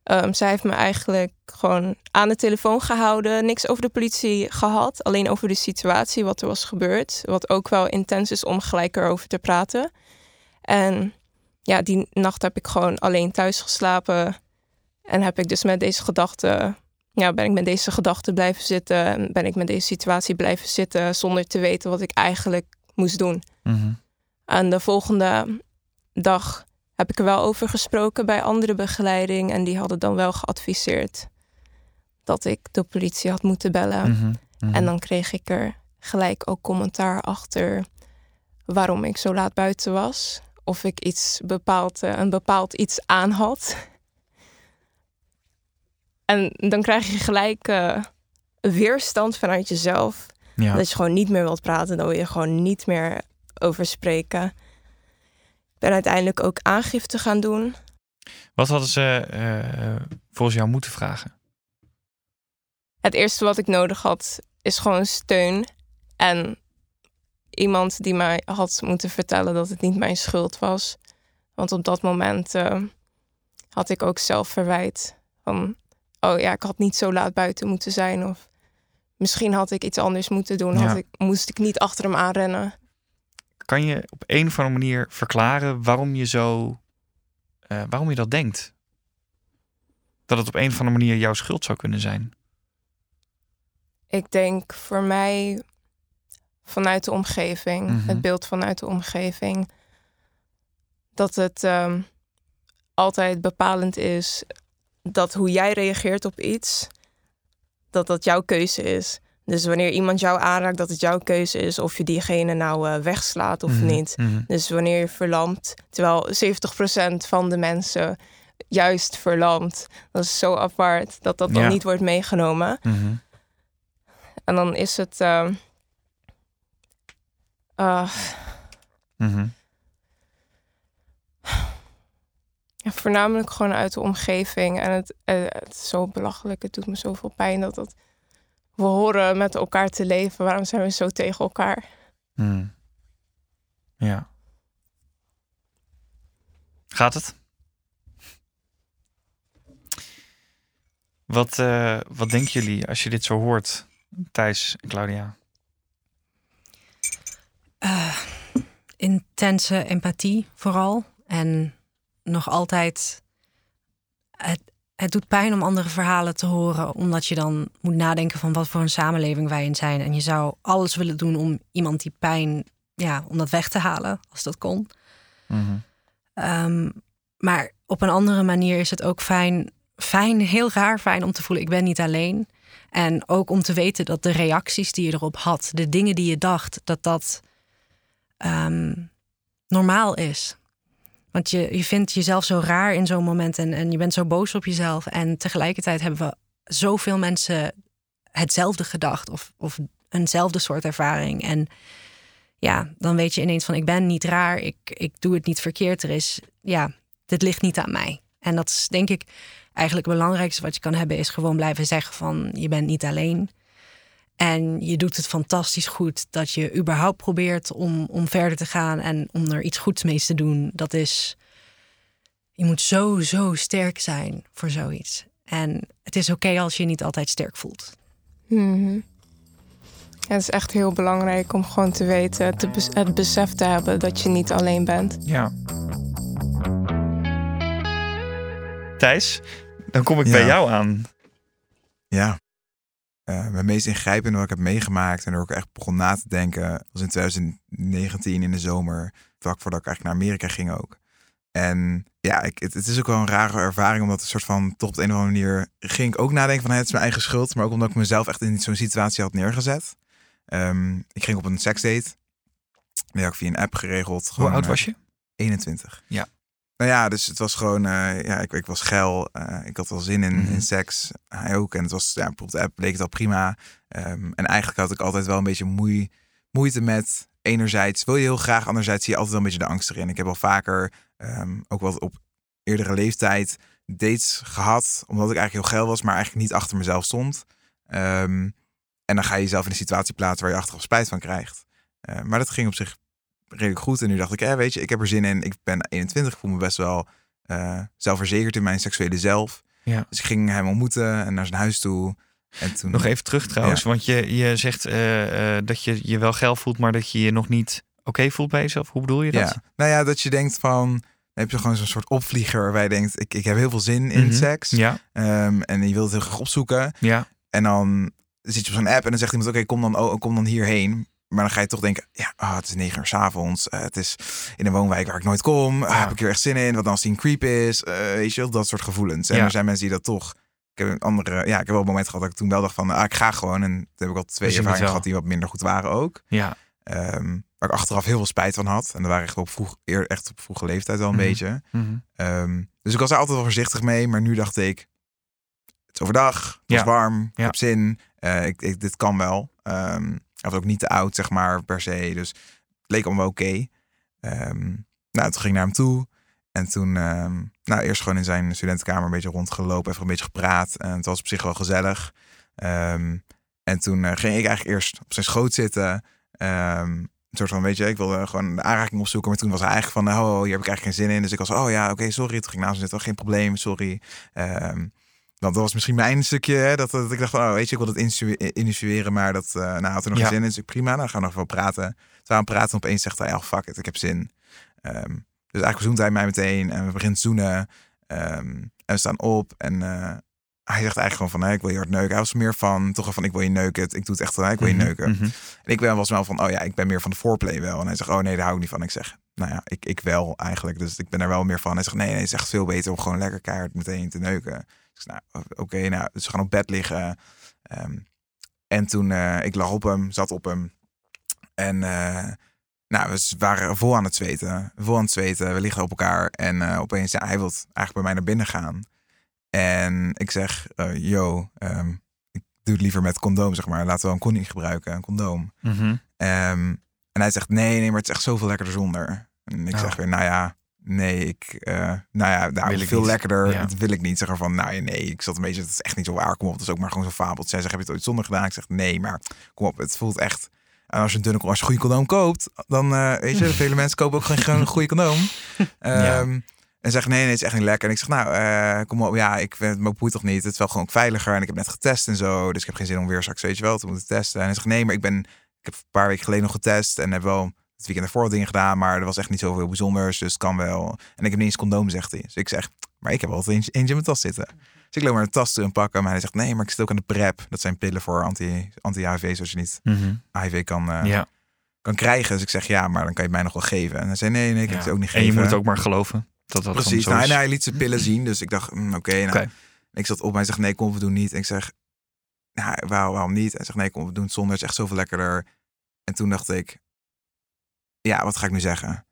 Speaker 3: Ehm, zij heeft me eigenlijk gewoon aan de telefoon gehouden. Niks over de politie gehad. Alleen over de situatie, wat er was gebeurd. Wat ook wel intens is om gelijk erover te praten. En ja, die nacht heb ik gewoon alleen thuis geslapen. En heb ik dus met deze gedachten... Ja, ben ik met deze gedachten blijven zitten. En ben ik met deze situatie blijven zitten... zonder te weten wat ik eigenlijk moest doen.
Speaker 2: Mhm.
Speaker 3: En de volgende dag heb ik er wel over gesproken bij andere begeleiding. En die hadden dan wel geadviseerd dat ik de politie had moeten bellen.
Speaker 2: Mhm. Mhm.
Speaker 3: En dan kreeg ik er gelijk ook commentaar achter waarom ik zo laat buiten was. Of ik iets bepaald, eh, een bepaald iets aan had. En dan krijg je gelijk eh, weerstand vanuit jezelf.
Speaker 2: ja.
Speaker 3: Dat je gewoon niet meer wilt praten, dan wil je gewoon niet meer over spreken. Ben uiteindelijk ook aangifte gaan doen.
Speaker 2: Wat hadden ze eh, volgens jou moeten vragen?
Speaker 3: Het eerste wat ik nodig had, is gewoon steun. En iemand die mij had moeten vertellen dat het niet mijn schuld was. Want op dat moment eh, had ik ook zelf verwijt. Van, oh ja, ik had niet zo laat buiten moeten zijn. Of misschien had ik iets anders moeten doen.
Speaker 2: Ja.
Speaker 3: Had ik, moest ik niet achter hem aanrennen.
Speaker 2: Kan je op een of andere manier verklaren waarom je zo, eh, waarom je dat denkt? Dat het op een of andere manier jouw schuld zou kunnen zijn.
Speaker 3: Ik denk voor mij vanuit de omgeving,
Speaker 2: Mhm.
Speaker 3: het beeld vanuit de omgeving, dat het ehm, altijd bepalend is dat hoe jij reageert op iets, dat dat jouw keuze is. Dus wanneer iemand jou aanraakt, dat het jouw keuze is of je diegene nou eh, wegslaat of
Speaker 2: Mhm.
Speaker 3: niet.
Speaker 2: Mhm.
Speaker 3: Dus wanneer je verlamt, terwijl 70% van de mensen juist verlamt, dat is zo apart dat dat dan
Speaker 2: Ja.
Speaker 3: niet wordt meegenomen.
Speaker 2: Mhm.
Speaker 3: En dan is het. ehm, ah, ja, voornamelijk gewoon uit de omgeving. En het, eh, het is zo belachelijk. Het doet me zoveel pijn dat het. We horen met elkaar te leven. Waarom zijn we zo tegen elkaar?
Speaker 2: Mhm. Ja. Gaat het? Wat, eh, wat denken jullie als je dit zo hoort, Thijs en Claudia?
Speaker 1: Eh, intense empathie vooral. En nog altijd. Het, het doet pijn om andere verhalen te horen. Omdat je dan moet nadenken van wat voor een samenleving wij in zijn. En je zou alles willen doen om iemand die pijn. Ja, om dat weg te halen, als dat kon.
Speaker 2: Mhm.
Speaker 1: Ehm, maar op een andere manier is het ook fijn, fijn, heel raar fijn om te voelen, ik ben niet alleen. En ook om te weten dat de reacties die je erop had, de dingen die je dacht, dat dat ehm, normaal is. Want je, je vindt jezelf zo raar in zo'n moment en, en je bent zo boos op jezelf. En tegelijkertijd hebben we zoveel mensen hetzelfde gedacht of, of eenzelfde soort ervaring. En ja, dan weet je ineens van ik ben niet raar, ik, ik doe het niet verkeerd. Er is, ja, dit ligt niet aan mij. En dat is denk ik eigenlijk het belangrijkste wat je kan hebben, is gewoon blijven zeggen van je bent niet alleen. En je doet het fantastisch goed dat je überhaupt probeert om, om verder te gaan en om er iets goeds mee te doen. Dat is, je moet zo, zo sterk zijn voor zoiets. En het is oké als je je niet altijd sterk voelt.
Speaker 3: Mhm. Het is echt heel belangrijk om gewoon te weten, te bes- het besef te hebben dat je niet alleen bent.
Speaker 2: Ja. Thijs, dan kom ik
Speaker 4: Ja.
Speaker 2: bij jou aan.
Speaker 4: Ja. Eh, mijn meest ingrijpende wat ik heb meegemaakt en waar ik echt begon na te denken, was in 2019 in de zomer, vlak voordat ik eigenlijk naar Amerika ging ook. En ja, ik, het, het is ook wel een rare ervaring, omdat een soort van, toch op de een of andere manier, ging ik ook nadenken van het is mijn eigen schuld, maar ook omdat ik mezelf echt in zo'n situatie had neergezet. Ehm, ik ging op een seksdate. Die had ik via een app geregeld.
Speaker 2: Hoe oud
Speaker 4: eh,
Speaker 2: was je?
Speaker 4: 21.
Speaker 2: Ja.
Speaker 4: Nou ja, dus het was gewoon, eh, ja, ik, ik was geil. eh, ik had wel zin in,
Speaker 2: Mhm.
Speaker 4: in seks. Hij ook. En het was, ja, op de app bleek het al prima. Ehm, en eigenlijk had ik altijd wel een beetje moei, moeite met, enerzijds wil je heel graag, anderzijds zie je altijd wel een beetje de angst erin. Ik heb al vaker, ehm, ook wel op eerdere leeftijd, dates gehad, omdat ik eigenlijk heel geil was, maar eigenlijk niet achter mezelf stond. Ehm, en dan ga je jezelf in een situatie plaatsen waar je achteraf spijt van krijgt. Maar dat ging op zich redelijk goed. En nu dacht ik, eh, weet je, ik heb er zin in. Ik ben 21, ik voel me best wel eh, zelfverzekerd in mijn seksuele zelf.
Speaker 2: Ja.
Speaker 4: Dus ik ging hem ontmoeten en naar zijn huis toe. En toen,
Speaker 2: Nog even terug trouwens, want je, je zegt eh, dat je je wel geil voelt, maar dat je je nog niet oké voelt bij jezelf. Hoe bedoel je dat?
Speaker 4: Ja. Nou ja, dat je denkt van, heb je gewoon zo'n soort opvlieger waarbij je denkt, ik, ik heb heel veel zin in
Speaker 2: Mhm.
Speaker 4: seks.
Speaker 2: Ja,
Speaker 4: Ehm, en je wilt het heel graag opzoeken.
Speaker 2: ja,
Speaker 4: En dan zit je op zo'n app en dan zegt iemand, oké, kom, dan, oh, kom dan hierheen. Maar dan ga je toch denken, ja, ah, het is negen uur 's avonds. eh, het is in een woonwijk waar ik nooit kom. Ah,
Speaker 2: Ja.
Speaker 4: Heb ik er echt zin in? Wat dan als die een creep is? Eh, weet je wel, dat soort gevoelens. En
Speaker 2: Ja.
Speaker 4: er zijn mensen die dat toch... Ik heb een andere, ja, ik heb wel een moment gehad dat ik toen wel dacht van, ah, ik ga gewoon. En toen heb ik al twee
Speaker 2: Dus
Speaker 4: ervaringen gehad die wat minder goed waren ook.
Speaker 2: ja.
Speaker 4: Ehm, waar ik achteraf heel veel spijt van had. En dat waren echt op vroeg, echt op vroege leeftijd wel een
Speaker 2: Mhm.
Speaker 4: beetje.
Speaker 2: Mhm.
Speaker 4: Ehm, dus ik was er altijd wel voorzichtig mee. Maar nu dacht ik, het is overdag, het
Speaker 2: Ja.
Speaker 4: is warm, ik
Speaker 2: Ja.
Speaker 4: heb zin. eh, ik, ik, dit kan wel. Ehm was ook niet te oud, zeg maar, per se. Dus het leek allemaal oké. Ehm, nou, toen ging naar hem toe. En toen, ehm, nou, eerst gewoon in zijn studentenkamer een beetje rondgelopen. Even een beetje gepraat. En het was op zich wel gezellig. Ehm, en toen eh, ging ik eigenlijk eerst op zijn schoot zitten. Een soort van, weet je, ik wilde gewoon de aanraking opzoeken. Maar toen was hij eigenlijk van, oh, hier heb ik eigenlijk geen zin in. Dus ik was, oh ja, oké, sorry. Toen ging ik naast zitten, geen probleem, sorry. Want dat was misschien mijn stukje, hè, dat, dat ik dacht oh, weet je, ik wil dat initue- initiëren. Maar dat, eh nou, had er nog
Speaker 2: Ja.
Speaker 4: geen zin in. Dus ik, prima, dan gaan we nog wel praten. Toen we het praten en opeens zegt hij, oh, fuck it, ik heb zin. Ehm, dus eigenlijk zoent hij mij meteen en we beginnen te zoenen. Ehm, en we staan op en eh, hij zegt eigenlijk gewoon van, hey, ik wil je hard neuken. Hij was meer van, toch van, ik wil je neuken. Ik doe het echt wel, ik wil je
Speaker 2: Mhm,
Speaker 4: neuken.
Speaker 2: mhm.
Speaker 4: En ik ben was wel van, oh ja, ik ben meer van de foreplay wel. En hij zegt, oh nee, daar hou ik niet van. Ik zeg, nou ja, ik, ik wel eigenlijk. Dus ik ben daar wel meer van. Hij zegt, nee, nee, het is echt veel beter om gewoon lekker keihard meteen te neuken. Zeg, nou, oké, nou, dus we gaan op bed liggen. Ehm, en toen, eh, ik lag op hem, zat op hem. En eh, nou, we waren vol aan het zweten. Vol aan het zweten, we liggen op elkaar. En eh, opeens, ja, hij wil eigenlijk bij mij naar binnen gaan. En ik zeg, yo, ehm, ik doe het liever met condoom, zeg maar. Laten we een condoom gebruiken, een condoom.
Speaker 2: Mhm.
Speaker 4: Ehm, en hij zegt, nee, nee, maar het is echt zoveel lekkerder zonder. En ik
Speaker 2: Oh.
Speaker 4: zeg weer, nou ja, nee, ik, eh, nou ja, nou, veel
Speaker 2: niet.
Speaker 4: lekkerder,
Speaker 2: Ja.
Speaker 4: dat wil ik niet. Zeg er van, nou ja, nee, ik zat een beetje, het is echt niet zo waar, kom op, dat is ook maar gewoon zo'n fabeltje. Zij zegt, heb je het ooit zonder gedaan? Ik zeg, nee, maar kom op, het voelt echt... En als je een dunne, als je een goede condoom koopt, dan uh, weet je, vele mensen kopen ook gewoon een goede condoom. Um, En zegt, nee, nee, het is echt niet lekker. En ik zeg, nou, uh, kom op, ja, ik vind het me boeit toch niet. Het is wel gewoon veiliger. En ik heb net getest en zo. Dus ik heb geen zin om weer straks, weet je wel, te moeten testen. En hij zegt, nee, maar ik ben, ik heb een paar weken geleden nog getest. En heb wel het weekend ervoor dingen gedaan. Maar er was echt niet zoveel bijzonders. Dus het kan wel. En ik heb niet eens condoom, zegt hij. Dus ik zeg, maar ik heb altijd eentje, in mijn tas zitten. Dus ik loop maar een tas te pakken. Maar hij zegt, nee, maar ik zit ook aan de PrEP. Dat zijn pillen voor anti-HIV, anti zoals je niet mm -hmm. HIV kan... Uh,
Speaker 2: ja
Speaker 4: kan krijgen. Dus ik zeg ja, maar dan kan je het mij nog wel geven. En hij zei nee, nee, ik ja. heb het ook niet geven.
Speaker 2: En je moet het ook maar geloven. Dat dat
Speaker 4: Precies. Nou, en hij liet zijn pillen zien. Dus ik dacht, mm, oké. Okay, nou. okay. Ik zat op. Hij zegt nee, kom, we doen niet. En ik zeg, nou, waarom, waarom niet? Hij zegt nee, kom, we doen het zonder. Het is echt zoveel lekkerder. En toen dacht ik, ja, wat ga ik nu zeggen?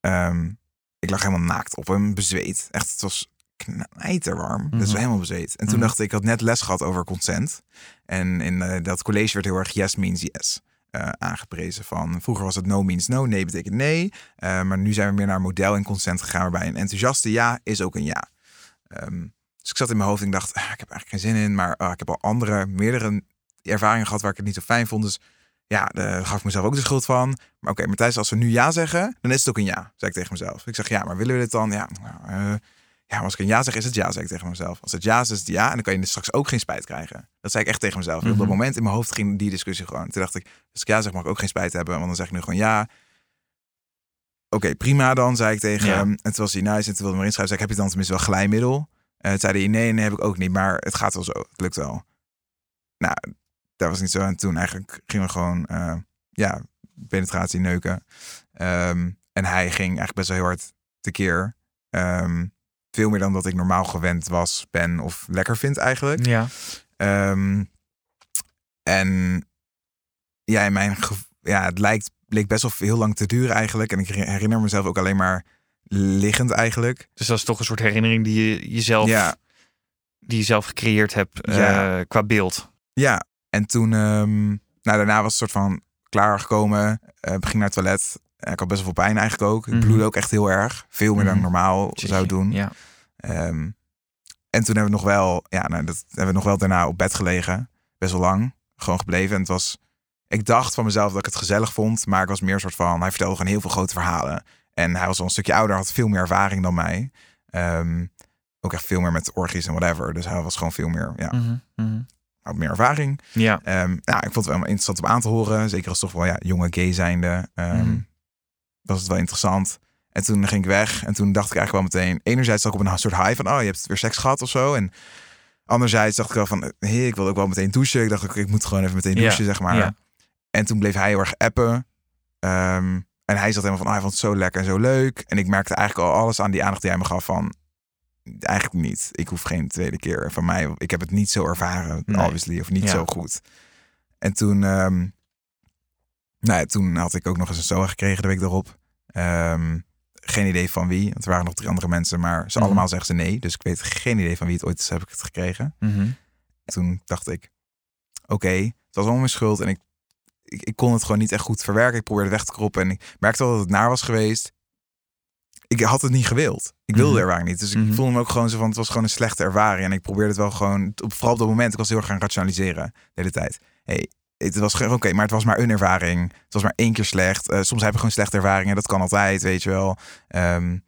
Speaker 4: Um, ik lag helemaal naakt op hem, bezweet. Echt, het was knijterwarm. Dus
Speaker 2: Mhm.
Speaker 4: helemaal bezweet. En toen
Speaker 2: Mhm.
Speaker 4: dacht ik, ik had net les gehad over consent. En in eh, dat college werd heel erg yes means yes eh, aangeprezen. Van, vroeger was het no means no, nee betekent nee. Eh, maar nu zijn we meer naar model en consent gegaan. Waarbij een enthousiaste ja is ook een ja. Ehm, dus ik zat in mijn hoofd en ik dacht, ah, ik heb eigenlijk geen zin in. Maar ah, ik heb al andere, meerdere ervaringen gehad waar ik het niet zo fijn vond. Dus ja, daar gaf ik mezelf ook de schuld van. Maar oké, Matthijs, als we nu ja zeggen, dan is het ook een ja, zei ik tegen mezelf. Ik zeg ja, maar willen we dit dan? Ja, nou, eh, ja, als ik een ja zeg, is het ja, zei ik tegen mezelf. Als het ja is, is het ja. En dan kan je dus straks ook geen spijt krijgen. Dat zei ik echt tegen mezelf. Op dat
Speaker 2: Mhm.
Speaker 4: moment in mijn hoofd ging die discussie gewoon. Toen dacht ik, als ik ja zeg, mag ik ook geen spijt hebben. Want dan zeg ik nu gewoon ja. Oké, prima dan, zei ik tegen
Speaker 2: Ja.
Speaker 4: hem. En toen was hij nice en toen wilde hij maar inschrijven. Zei ik, heb je dan tenminste wel glijmiddel? En toen zei hij, nee, nee, heb ik ook niet. Maar het gaat wel zo. Het lukt wel. Nou, dat was niet zo. En toen eigenlijk gingen we gewoon, eh, ja, penetratie neuken. Ehm, en hij ging eigenlijk best wel heel hard tekeer. Ehm veel meer dan dat ik normaal gewend was, ben of lekker vind eigenlijk.
Speaker 2: Ja.
Speaker 4: Ehm, en ja, in mijn ja, het lijkt, bleek best wel heel lang te duren eigenlijk. En ik herinner mezelf ook alleen maar liggend eigenlijk.
Speaker 2: Dus dat is toch een soort herinnering die je jezelf,
Speaker 4: Ja,
Speaker 2: die je zelf gecreëerd hebt eh, qua beeld.
Speaker 4: ja. En toen, ehm, nou daarna was het soort van klaargekomen. Uh, ging naar het toilet. Eh, ik had best wel veel pijn eigenlijk ook. Ik
Speaker 2: Mhm.
Speaker 4: bloedde ook echt heel erg. Veel meer dan ik
Speaker 2: Mhm.
Speaker 4: normaal zou doen.
Speaker 2: Ja.
Speaker 4: Ehm, en toen hebben we nog wel, ja, nou, dat hebben we nog wel daarna op bed gelegen. Best wel lang. Gewoon gebleven. En het was, ik dacht van mezelf dat ik het gezellig vond. Maar ik was meer een soort van, hij vertelde gewoon heel veel grote verhalen. En hij was al een stukje ouder, had veel meer ervaring dan mij. Ehm, ook echt veel meer met orgies en whatever. Dus hij was gewoon veel meer, ja,
Speaker 2: mhm.
Speaker 4: Had meer ervaring.
Speaker 2: Ja.
Speaker 4: Nou, ik vond het wel interessant om aan te horen. Zeker als toch wel ja, jonge gay zijnde. ehm,
Speaker 2: Mhm.
Speaker 4: Was het wel interessant. En toen ging ik weg. En toen dacht ik eigenlijk wel meteen... Enerzijds zat ik op een soort high van... Oh, je hebt weer seks gehad of zo. En anderzijds dacht ik wel van... Hey, ik wil ook wel meteen douchen. Ik dacht, ook, ik moet gewoon even meteen
Speaker 2: Ja,
Speaker 4: douchen, zeg maar.
Speaker 2: ja.
Speaker 4: En toen bleef hij heel erg appen. Ehm, en hij zat helemaal van... Oh, hij vond het zo lekker en zo leuk. En ik merkte eigenlijk al alles aan die aandacht die hij me gaf van... Eigenlijk niet. Ik hoef geen tweede keer van mij. Ik heb het niet zo ervaren,
Speaker 2: Nee.
Speaker 4: obviously. Of niet
Speaker 2: Ja.
Speaker 4: zo goed. En toen, ehm, nou ja, toen had ik ook nog eens een SOA gekregen de week erop. Ehm, geen idee van wie. Want er waren nog drie andere mensen, maar ze
Speaker 2: Mhm.
Speaker 4: allemaal zeggen ze nee. Dus ik weet geen idee van wie het ooit is, heb ik het gekregen.
Speaker 2: Mhm.
Speaker 4: Toen dacht ik, oké, het was allemaal mijn schuld. En ik, ik, ik kon het gewoon niet echt goed verwerken. Ik probeerde weg te kroppen. En ik merkte wel dat het naar was geweest. Ik had het niet gewild. Ik wilde
Speaker 2: Mhm.
Speaker 4: de ervaring niet. Dus ik
Speaker 2: Mhm.
Speaker 4: voelde me ook gewoon zo van, het was gewoon een slechte ervaring. En ik probeerde het wel gewoon, op, vooral op dat moment, ik was heel erg gaan rationaliseren de hele tijd. Hey, het was gewoon, oké, maar het was maar een ervaring. Het was maar één keer slecht. Eh, soms heb je gewoon slechte ervaringen. Dat kan altijd, weet je wel. Ehm,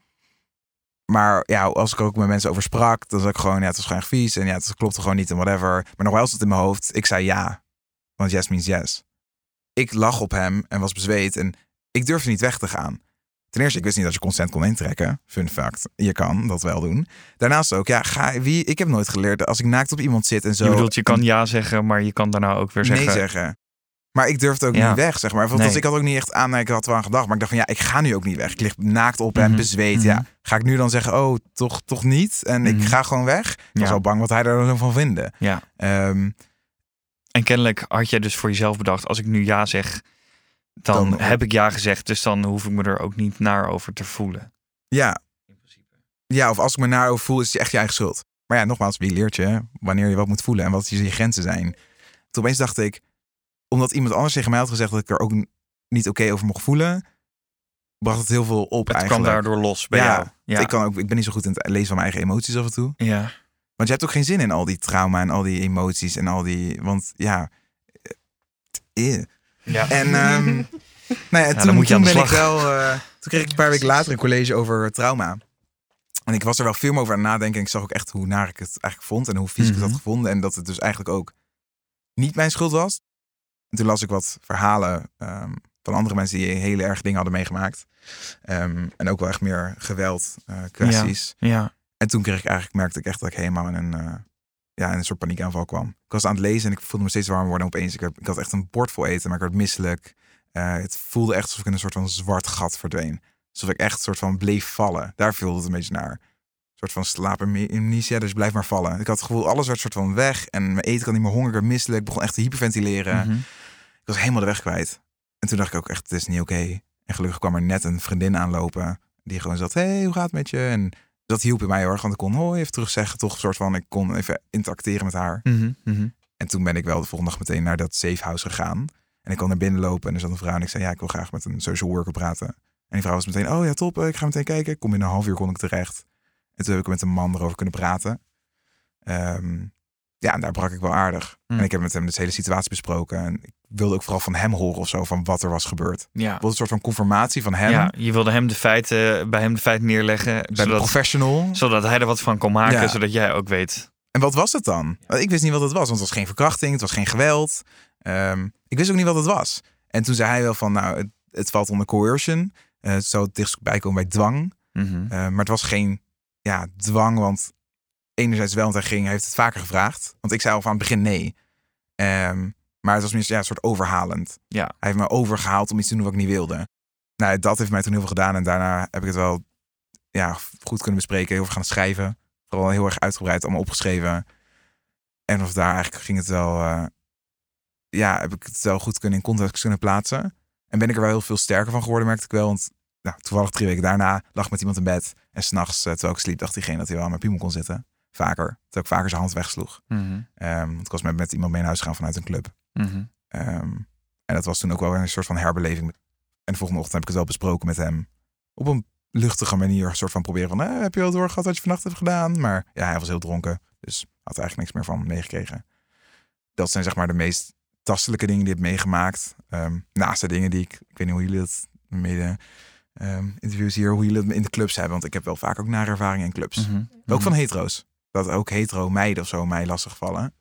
Speaker 4: maar ja, als ik ook met mensen over sprak, dan zat ik gewoon, ja, het was gewoon echt vies. En ja, het klopte gewoon niet en whatever. Maar nog wel zat het in mijn hoofd. Ik zei ja. Want yes means yes. Ik lag op hem en was bezweet. En ik durfde niet weg te gaan. Ten eerste, ik wist niet dat je consent kon intrekken. Fun fact. Je kan dat wel doen. Daarnaast ook, ja, ga, wie, ik heb nooit geleerd dat als ik naakt op iemand zit en zo.
Speaker 2: Je bedoelt, je kan ja zeggen, maar je kan daarna ook weer zeggen...
Speaker 4: nee zeggen. Maar ik durfde ook
Speaker 2: Ja.
Speaker 4: niet weg, zeg maar. Want
Speaker 2: Nee.
Speaker 4: ik had ook niet echt aan, ik had wel aan gedacht. Maar ik dacht van, ja, ik ga nu ook niet weg. Ik lig naakt op hem,
Speaker 2: Mhm.
Speaker 4: bezweet. Ja,
Speaker 2: Mhm.
Speaker 4: ga ik nu dan zeggen, oh, toch, toch niet? En
Speaker 2: Mhm.
Speaker 4: ik ga gewoon weg? Ik was
Speaker 2: Ja.
Speaker 4: al bang wat hij er dan van vinden.
Speaker 2: Ja.
Speaker 4: Ehm,
Speaker 2: En kennelijk had jij dus voor jezelf bedacht, als ik nu ja zeg, dan,
Speaker 4: Dan-
Speaker 2: heb ik ja gezegd. Dus dan hoef ik me er ook niet naar over te voelen.
Speaker 4: ja. ja, of als ik me naar over voel, is het echt je eigen schuld. Maar ja, nogmaals, wie leert je wanneer je wat moet voelen en wat je, grenzen zijn? Toen opeens dacht ik, omdat iemand anders tegen mij had gezegd dat ik er ook niet oké over mocht voelen, bracht het heel veel op
Speaker 2: Het
Speaker 4: eigenlijk.
Speaker 2: kan daardoor los bij
Speaker 4: Ja,
Speaker 2: jou. Ja.
Speaker 4: Ik, kan ook, ik ben niet zo goed in het lezen van mijn eigen emoties af en toe.
Speaker 2: ja.
Speaker 4: Want je hebt ook geen zin in al die trauma en al die emoties en al die. Want ja. eh, eh.
Speaker 2: Ja.
Speaker 4: En, ehm, nou ja, toen,
Speaker 2: moet je aan
Speaker 4: toen
Speaker 2: de
Speaker 4: ben ik wel. eh, toen kreeg ik een paar weken later een college over trauma. En ik was er wel veel meer over aan het nadenken. En ik zag ook echt hoe naar ik het eigenlijk vond en hoe vies ik het
Speaker 2: Mhm.
Speaker 4: had gevonden. En dat het dus eigenlijk ook niet mijn schuld was. En toen las ik wat verhalen ehm, van andere mensen die hele erg dingen hadden meegemaakt. Ehm, en ook wel echt meer geweld eh, kwesties.
Speaker 2: ja.
Speaker 4: En toen kreeg ik eigenlijk, merkte ik echt dat ik helemaal in een, eh, ja, in een soort paniekaanval kwam. Ik was aan het lezen en ik voelde me steeds warm worden. En opeens, ik, heb, ik had echt een bord vol eten, maar ik werd misselijk. Eh, het voelde echt alsof ik in een soort van zwart gat verdween. Alsof ik echt een soort van bleef vallen. Daar viel het een beetje naar. Een soort van slaapamnesia, dus blijf maar vallen. Ik had het gevoel, alles werd soort van weg. En mijn eten kan niet meer honger, ik werd misselijk. Ik begon echt te hyperventileren.
Speaker 2: Mhm.
Speaker 4: Ik was helemaal de weg kwijt. En toen dacht ik ook echt, het is niet oké. En gelukkig kwam er net een vriendin aanlopen. Die gewoon zat, hey, hoe gaat het met je? En dat hielp in mij heel erg, want ik kon hoi even terugzeggen. Toch een soort van, ik kon even interacteren met haar.
Speaker 2: Mhm, mhm.
Speaker 4: En toen ben ik wel de volgende dag meteen naar dat safe house gegaan. En ik kon naar binnen lopen en er zat een vrouw en ik zei, ja, ik wil graag met een social worker praten. En die vrouw was meteen, oh ja, top, eh, ik ga meteen kijken. Kom in een half uur kon ik terecht. En toen heb ik met een man erover kunnen praten. Ehm, ja, en daar brak ik wel aardig.
Speaker 2: Hmm.
Speaker 4: En ik heb met hem de hele situatie besproken. En ik wilde ook vooral van hem horen of zo, van wat er was gebeurd.
Speaker 2: Ja.
Speaker 4: Ik wilde een soort van confirmatie van hem,
Speaker 2: ja, je wilde hem de feiten, bij hem de feiten neerleggen,
Speaker 4: bij de
Speaker 2: zodat,
Speaker 4: professional.
Speaker 2: zodat hij er wat van kon maken,
Speaker 4: Ja.
Speaker 2: zodat jij ook weet.
Speaker 4: En wat was het dan? Ik wist niet wat het was, want het was geen verkrachting, het was geen geweld. Ehm, ik wist ook niet wat het was. En toen zei hij wel van, nou, het, het valt onder coercion. Eh, het zou dichtstbij komen bij dwang.
Speaker 2: Mhm.
Speaker 4: Eh, maar het was geen ja, dwang, want enerzijds wel, want hij, ging, hij heeft het vaker gevraagd. Want ik zei al van het begin nee. Ehm, maar het was meer ja, een soort overhalend.
Speaker 2: Ja.
Speaker 4: Hij heeft me overgehaald om iets te doen wat ik niet wilde. Nou, dat heeft mij toen heel veel gedaan. En daarna heb ik het wel ja, goed kunnen bespreken. Heel veel gaan schrijven. Vooral heel erg uitgebreid, allemaal opgeschreven. En of daar eigenlijk ging het wel... eh, ja, heb ik het wel goed kunnen in context kunnen plaatsen. En ben ik er wel heel veel sterker van geworden, merkte ik wel. Want nou, toevallig drie weken daarna lag ik met iemand in bed. En s'nachts, uh, terwijl ik sliep, dacht diegene dat hij wel aan mijn piemel kon zitten. Vaker. Terwijl ik vaker zijn hand wegsloeg.
Speaker 2: Mhm.
Speaker 4: Ehm, want ik was met, met iemand mee naar huis gegaan vanuit een club.
Speaker 2: Mhm.
Speaker 4: Ehm, en dat was toen ook wel een soort van herbeleving. En de volgende ochtend heb ik het wel besproken met hem. Op een luchtige manier. Een soort van proberen van, eh, heb je wel doorgehad wat je vannacht hebt gedaan? Maar ja, hij was heel dronken. Dus had er eigenlijk niks meer van meegekregen. Dat zijn zeg maar de meest tastelijke dingen die ik heb meegemaakt. Ehm, naast de dingen die ik, ik weet niet hoe jullie dat mede ehm, interviews hier, hoe jullie dat in de clubs hebben. Want ik heb wel vaak ook nare ervaringen in clubs.
Speaker 2: Mhm.
Speaker 4: Ook
Speaker 2: Mhm.
Speaker 4: van hetero's. Dat ook hetero meiden of zo mij lastig vallen.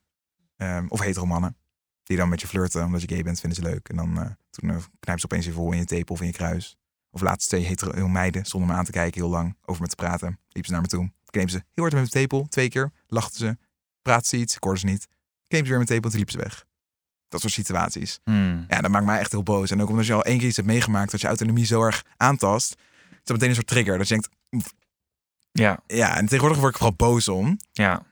Speaker 4: Ehm, of hetero mannen. Die dan met je flirten omdat je gay bent, vinden ze leuk. En dan toen uh, knijpen ze opeens je vol in je tepel of in je kruis. Of laatst twee hetero meiden zonder me aan te kijken heel lang over me te praten. Liepen ze naar me toe. Kneep ze heel hard met mijn tepel, twee keer. Lachten ze. Praten ze iets, ik hoorde ze niet. Kneep ze weer met mijn tepel en toen liepen ze weg. Dat soort situaties.
Speaker 2: Mhm.
Speaker 4: Ja, dat maakt mij echt heel boos. En ook omdat je al één keer iets hebt meegemaakt dat je autonomie zo erg aantast. Is dat meteen een soort trigger. Dat je denkt,
Speaker 2: Ja,
Speaker 4: ja, en tegenwoordig word ik vooral boos om.
Speaker 2: ja.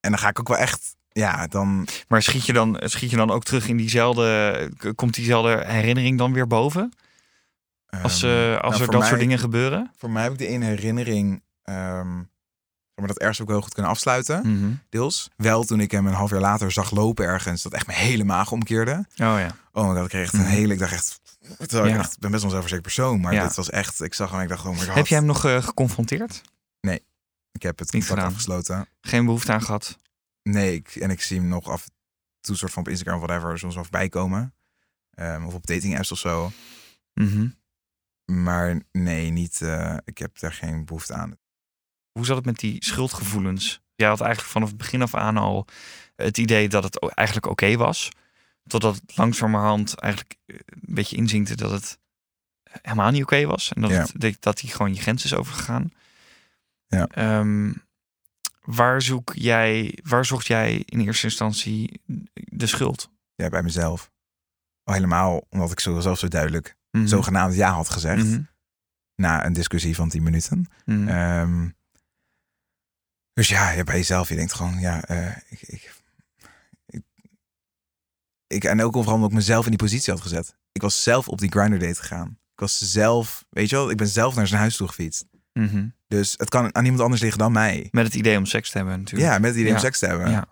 Speaker 4: En dan ga ik ook wel echt, ja, dan.
Speaker 2: Maar schiet je, dan, schiet je dan ook terug in diezelfde... Komt diezelfde herinnering dan weer boven? Als,
Speaker 4: ehm,
Speaker 2: eh,
Speaker 4: nou,
Speaker 2: als er
Speaker 4: voor
Speaker 2: dat
Speaker 4: mij-
Speaker 2: soort dingen gebeuren?
Speaker 4: Voor mij heb ik de ene herinnering, maar dat ergens ook wel goed kunnen afsluiten,
Speaker 2: Mhm.
Speaker 4: deels. Wel toen ik hem een half jaar later zag lopen ergens, dat echt mijn hele maag omkeerde.
Speaker 2: Oh ja.
Speaker 4: Oh my god, ik kreeg echt een
Speaker 2: Mhm.
Speaker 4: hele, ik dacht echt, terwijl ik
Speaker 2: Ja.
Speaker 4: echt, ik ben best wel een zelfverzekerd persoon, maar
Speaker 2: Ja.
Speaker 4: dit was echt, ik zag hem en ik dacht, oh my god.
Speaker 2: Heb jij hem nog eh, geconfronteerd?
Speaker 4: Ik heb het
Speaker 2: Niet gedaan?
Speaker 4: afgesloten.
Speaker 2: Geen behoefte aan gehad?
Speaker 4: Nee, ik, en ik zie hem nog af en toe soort van op Instagram of whatever soms wel voorbij komen. Of op dating apps of zo.
Speaker 2: Mhm.
Speaker 4: Maar nee, niet. eh, ik heb daar geen behoefte aan.
Speaker 2: Hoe zat het met die schuldgevoelens? Jij had eigenlijk vanaf het begin af aan al het idee dat het eigenlijk oké was. Totdat het langzamerhand eigenlijk eh, een beetje inzinkte dat het helemaal niet oké was. En dat,
Speaker 4: Ja.
Speaker 2: het, dat- dat hij gewoon je grens is overgegaan.
Speaker 4: Ja.
Speaker 2: Ehm, waar, zoek jij, waar zocht jij in eerste instantie de schuld?
Speaker 4: Ja, bij mezelf. Al helemaal omdat ik zo zelf zo duidelijk
Speaker 2: Mhm.
Speaker 4: zogenaamd ja had gezegd.
Speaker 2: Mhm.
Speaker 4: Na een discussie van 10 minuten.
Speaker 2: Mhm.
Speaker 4: Ehm, dus ja, ja, bij jezelf, je denkt gewoon, ja, eh, ik, ik, ik, ik- En ook vooral omdat ik mezelf in die positie had gezet. Ik was zelf op die grinder date gegaan. Ik was zelf, weet je wel, ik ben zelf naar zijn huis toe gefietst.
Speaker 2: Mhm.
Speaker 4: Dus het kan aan niemand anders liggen dan mij.
Speaker 2: Met het idee om seks te hebben natuurlijk.
Speaker 4: Ja, met het idee om seks te hebben.
Speaker 2: Ja.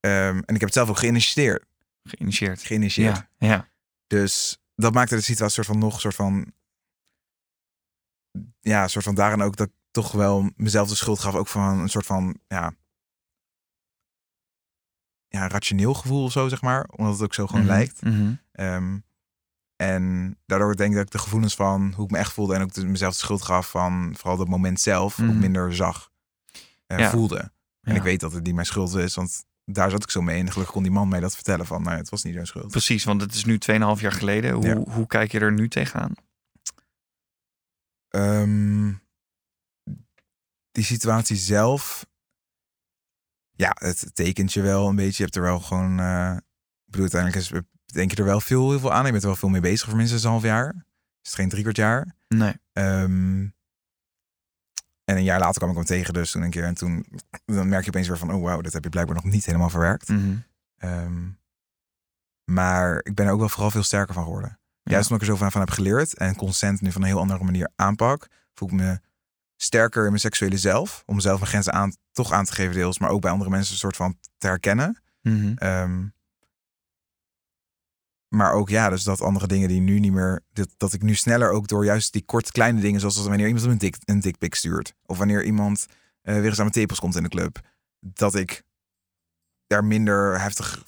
Speaker 4: Ehm, en ik heb het zelf ook geïnitieerd.
Speaker 2: Geïnitieerd.
Speaker 4: geïnitieerd.
Speaker 2: Ja, ja.
Speaker 4: Dus dat maakte de situatie soort van nog een soort van. Ja, soort van daarin ook dat ik toch wel mezelf de schuld gaf. Ook van een soort van. Ja. Ja, rationeel gevoel of zo, zeg maar. Omdat het ook zo gewoon
Speaker 2: Mhm.
Speaker 4: lijkt.
Speaker 2: Mhm.
Speaker 4: Ehm, en daardoor denk ik dat ik de gevoelens van hoe ik me echt voelde. En ook mezelf de schuld gaf van vooral dat moment zelf. Ook
Speaker 2: Mhm.
Speaker 4: minder zag. en
Speaker 2: Ja.
Speaker 4: voelde. En
Speaker 2: Ja.
Speaker 4: ik weet dat het niet mijn schuld is. Want daar zat ik zo mee. En gelukkig kon die man mij dat vertellen. Van, nou, het was niet zijn schuld.
Speaker 2: Precies, want het is nu 2,5 jaar geleden. Hoe,
Speaker 4: Ja.
Speaker 2: hoe kijk je er nu tegenaan?
Speaker 4: Ehm, die situatie zelf. Ja, het tekent je wel een beetje. Je hebt er wel gewoon. eh, bedoel, uiteindelijk is, denk je er wel veel, heel veel aan. Je bent er wel veel mee bezig voor minstens een half jaar. Is het geen drie kwart jaar.
Speaker 2: Nee.
Speaker 4: Ehm, en een jaar later kwam ik hem tegen, dus toen een keer. En toen dan merk je opeens weer van: oh wauw, dat heb je blijkbaar nog niet helemaal verwerkt.
Speaker 2: Mhm.
Speaker 4: Ehm, maar ik ben er ook wel vooral veel sterker van geworden. Juist omdat ik er zoveel van heb geleerd en consent nu van een heel andere manier aanpak, voel ik me sterker in mijn seksuele zelf. Om mezelf mijn grenzen aan, toch aan te geven deels. Maar ook bij andere mensen een soort van te herkennen. Ehm, maar ook ja, dus dat andere dingen die nu niet meer. Dat, dat ik nu sneller ook door juist die kort kleine dingen, zoals als wanneer iemand een dik een dikpik stuurt. Of wanneer iemand eh, weer eens aan mijn tepels komt in de club. Dat ik daar minder heftig,